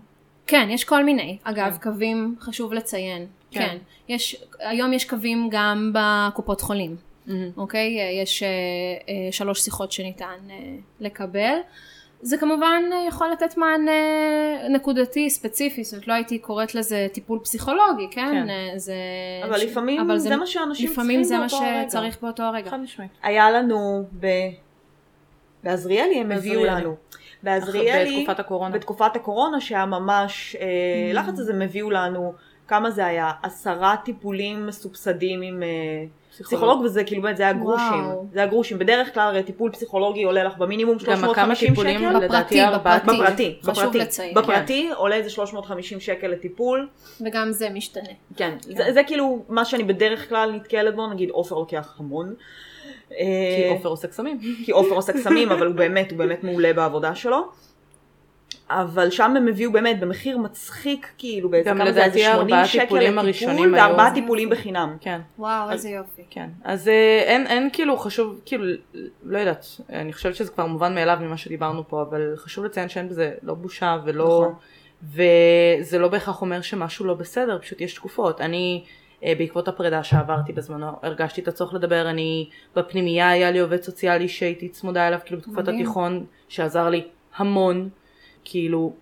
כן, יש כל מיני. אגב, כן. קווים חשוב לציין. כן. כן. יש, היום יש קווים גם בקופות חולים. Mm-hmm. אוקיי? אה, יש אה, אה, שלוש שיחות שניתן לקבל. זה כמובן יכול לתת מענה נקודתי, ספציפי, זאת אומרת לא הייתי קוראת לזה טיפול פסיכולוגי, כן? כן. זה... אבל ש... לפעמים אבל זה, זה מה שאנשים צריכים באותו הרגע. לפעמים זה מה שצריך באותו הרגע. חד משמעית. היה לנו ב... בעזריאלי הם הביאו לנו. בעזריאלי, בתקופת הקורונה. בתקופת הקורונה שהיה ממש mm-hmm. לחץ הזה הם הביאו לנו, כמה זה היה? עשרה טיפולים מסובסדים עם... פסיכולוג. וזה כאילו באמת זה היה גרושים, זה היה גרושים, בדרך כלל הרי טיפול פסיכולוגי עולה לך במינימום 350 שקל, בפרטי, בפרטי, חשוב לציין, בפרטי עולה איזה 350 שקל לטיפול, וגם זה משתנה, כן, זה כאילו מה שאני בדרך כלל נתקלת בו, נגיד עופר לוקח המון, כי עופר עושה קסמים, כי עופר עושה קסמים אבל הוא באמת, הוא באמת מעולה בעבודה שלו, אבל שם הם הביאו באמת במחיר מצחיק כאילו באיזה כמה זה איזה 80 שקל לטיפול וארבעה טיפולים בחינם. כן. וואו איזה יופי. כן. אז אה, אין, אין כאילו חשוב כאילו לא יודעת אני חושבת שזה כבר מובן מאליו ממה שדיברנו פה אבל חשוב לציין שאין בזה לא בושה ולא נכון. וזה לא בהכרח אומר שמשהו לא בסדר פשוט יש תקופות אני אה, בעקבות הפרידה שעברתי בזמנו הרגשתי את הצורך לדבר אני בפנימייה היה לי עובד סוציאלי שהייתי צמודה אליו כאילו בתקופת התיכון שעזר לי המון כאילו,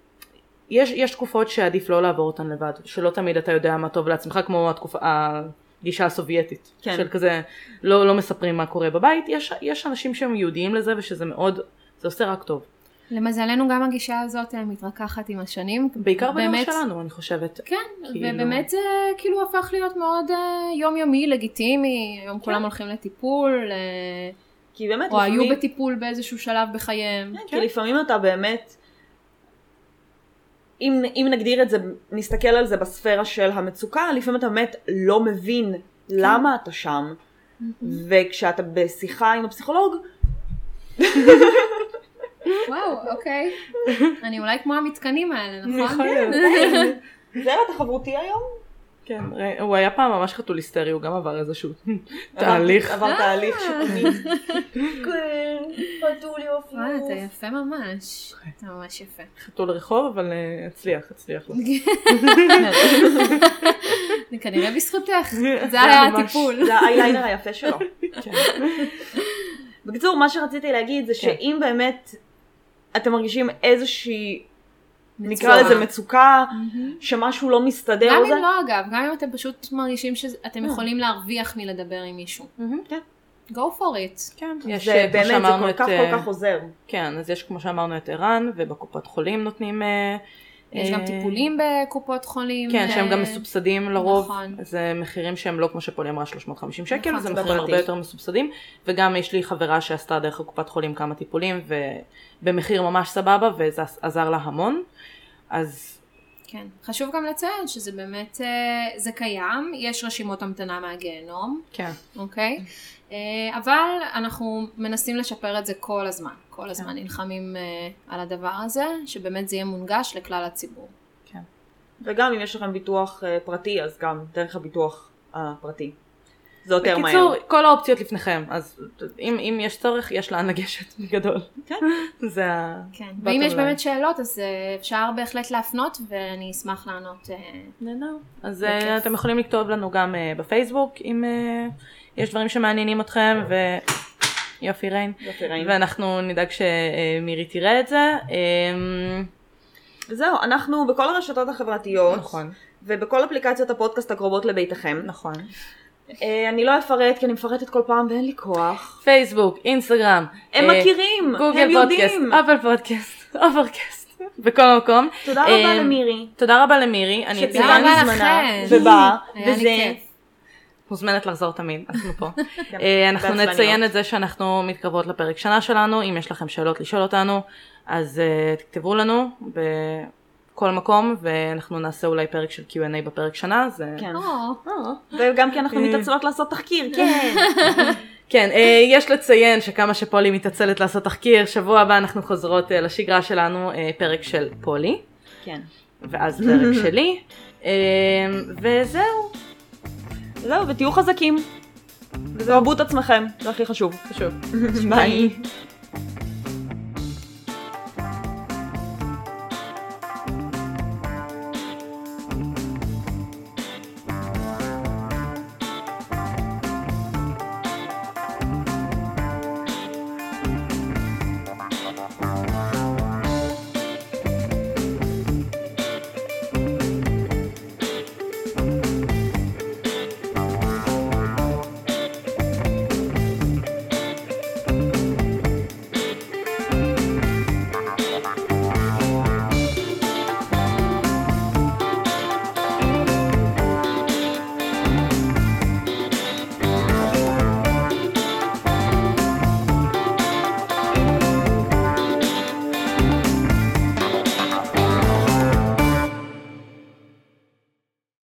יש, יש תקופות שעדיף לא לעבור אותן לבד, שלא תמיד אתה יודע מה טוב לעצמך, כמו התקופה, הגישה הסובייטית, כן. של כזה, לא, לא מספרים מה קורה בבית, יש, יש אנשים שהם יהודיים לזה ושזה מאוד, זה עושה רק טוב. למזלנו גם הגישה הזאת אה, מתרככת עם השנים. בעיקר בדור שלנו אני חושבת. כן, כאילו... ובאמת זה כאילו הפך להיות מאוד uh, יומיומי, לגיטימי, היום כן. כולם הולכים לטיפול. כי באמת או לפעמים... היו בטיפול באיזשהו שלב בחייהם. כן, כן. כי לפעמים אתה באמת אם, אם נגדיר את זה, נסתכל על זה בספירה של המצוקה, לפעמים אתה באמת לא מבין כן. למה אתה שם, וכשאתה בשיחה עם הפסיכולוג... וואו, אוקיי. אני אולי כמו המתקנים האלה, נכון? זהו, אתה חברותי היום? כן, ראה- הוא היה פעם ממש חתול היסטרי, הוא גם עבר איזשהו תהליך. עבר אה. תהליך שיקומי. כן, חתול יופי. וואי, אתה יפה ממש. אתה ממש יפה. חתול רחוב, אבל אה, הצליח, הצליח. זה כנראה בזכותך. זה היה הטיפול. זה האייליינר היפה שלו. כן. בקיצור, מה שרציתי להגיד זה שאם באמת אתם מרגישים איזושהי, נקרא לזה מצוקה, שמשהו לא מסתדר, גם או זה, אם לא אגב, גם אם אתם פשוט מרגישים שאתם יכולים להרוויח מלדבר עם מישהו. כן. go for it. כן, יש זה אה, באמת, זה כל את... כך אה, כל כך עוזר. כן, אז יש כמו שאמרנו את ער"ן, ובקופת חולים נותנים... אה, יש גם אה, טיפולים בקופות חולים. כן, שהם גם אה, מסובסדים לרוב, נכון. זה מחירים שהם לא כמו שפולי אמרה 350 שקל, נכון, זה מחירים. הרבה יותר מסובסדים, וגם יש לי חברה שעשתה דרך הקופת חולים כמה טיפולים, ובמחיר ממש סבבה, וזה עזר לה המון, אז כן. חשוב גם לציין שזה באמת, אה, זה קיים, יש רשימות המתנה מהגיהנום, כן, אוקיי? אה, אבל אנחנו מנסים לשפר את זה כל הזמן. כל כן. הזמן נלחמים אה, על הדבר הזה, שבאמת זה יהיה מונגש לכלל הציבור. כן. וגם אם יש לכם ביטוח אה, פרטי, אז גם דרך הביטוח הפרטי. זה יותר מהר. בקיצור, כל האופציות לפניכם, אז אם, אם יש צורך, יש לאן לגשת בגדול. כן. זה ה... כן. ואם יש. באמת שאלות, אז אה, אפשר בהחלט להפנות, ואני אשמח לענות. אה, נהדר. אז בכיף. uh, אתם יכולים לכתוב לנו גם בפייסבוק, אם יש דברים שמעניינים אתכם, ו... יופי ריין. יופי, ראינו. ואנחנו נדאג שמירי תראה את זה. אמ, זהו, אנחנו בכל הרשתות החברתיות, נכון, ובכל אפליקציות הפודקאסט הקרובות לביתכם. נכון. אה, אני לא אפרט, כי אני מפרטת כל פעם ואין לי כוח. פייסבוק, אינסטגרם. הם אה, מכירים, הם גוגל פודקאסט, יודעים. אפל פודקאסט, אוברקאסט, בכל מקום. תודה רבה אה, למירי. תודה רבה למירי, אני מזמנה, לכם. ובאה, וזה... מוזמנת לחזור תמיד, אנחנו פה. כן, אה, אנחנו. נציין את זה שאנחנו מתקרבות לפרק שנה שלנו, אם יש לכם שאלות לשאול אותנו, אז אה, תכתבו לנו בכל מקום, ואנחנו נעשה אולי פרק של Q&A בפרק שנה, זה... כן. או, וגם כי אנחנו אה. מתעצלות לעשות תחקיר, כן. כן, אה, יש לציין שכמה שפולי מתעצלת לעשות תחקיר, שבוע הבא אנחנו חוזרות אה, לשגרה שלנו, אה, פרק של פולי, כן. ואז פרק שלי, אה, וזהו, ותהיו חזקים. וזהו, את עצמכם, זה הכי חשוב. חשוב. ביי.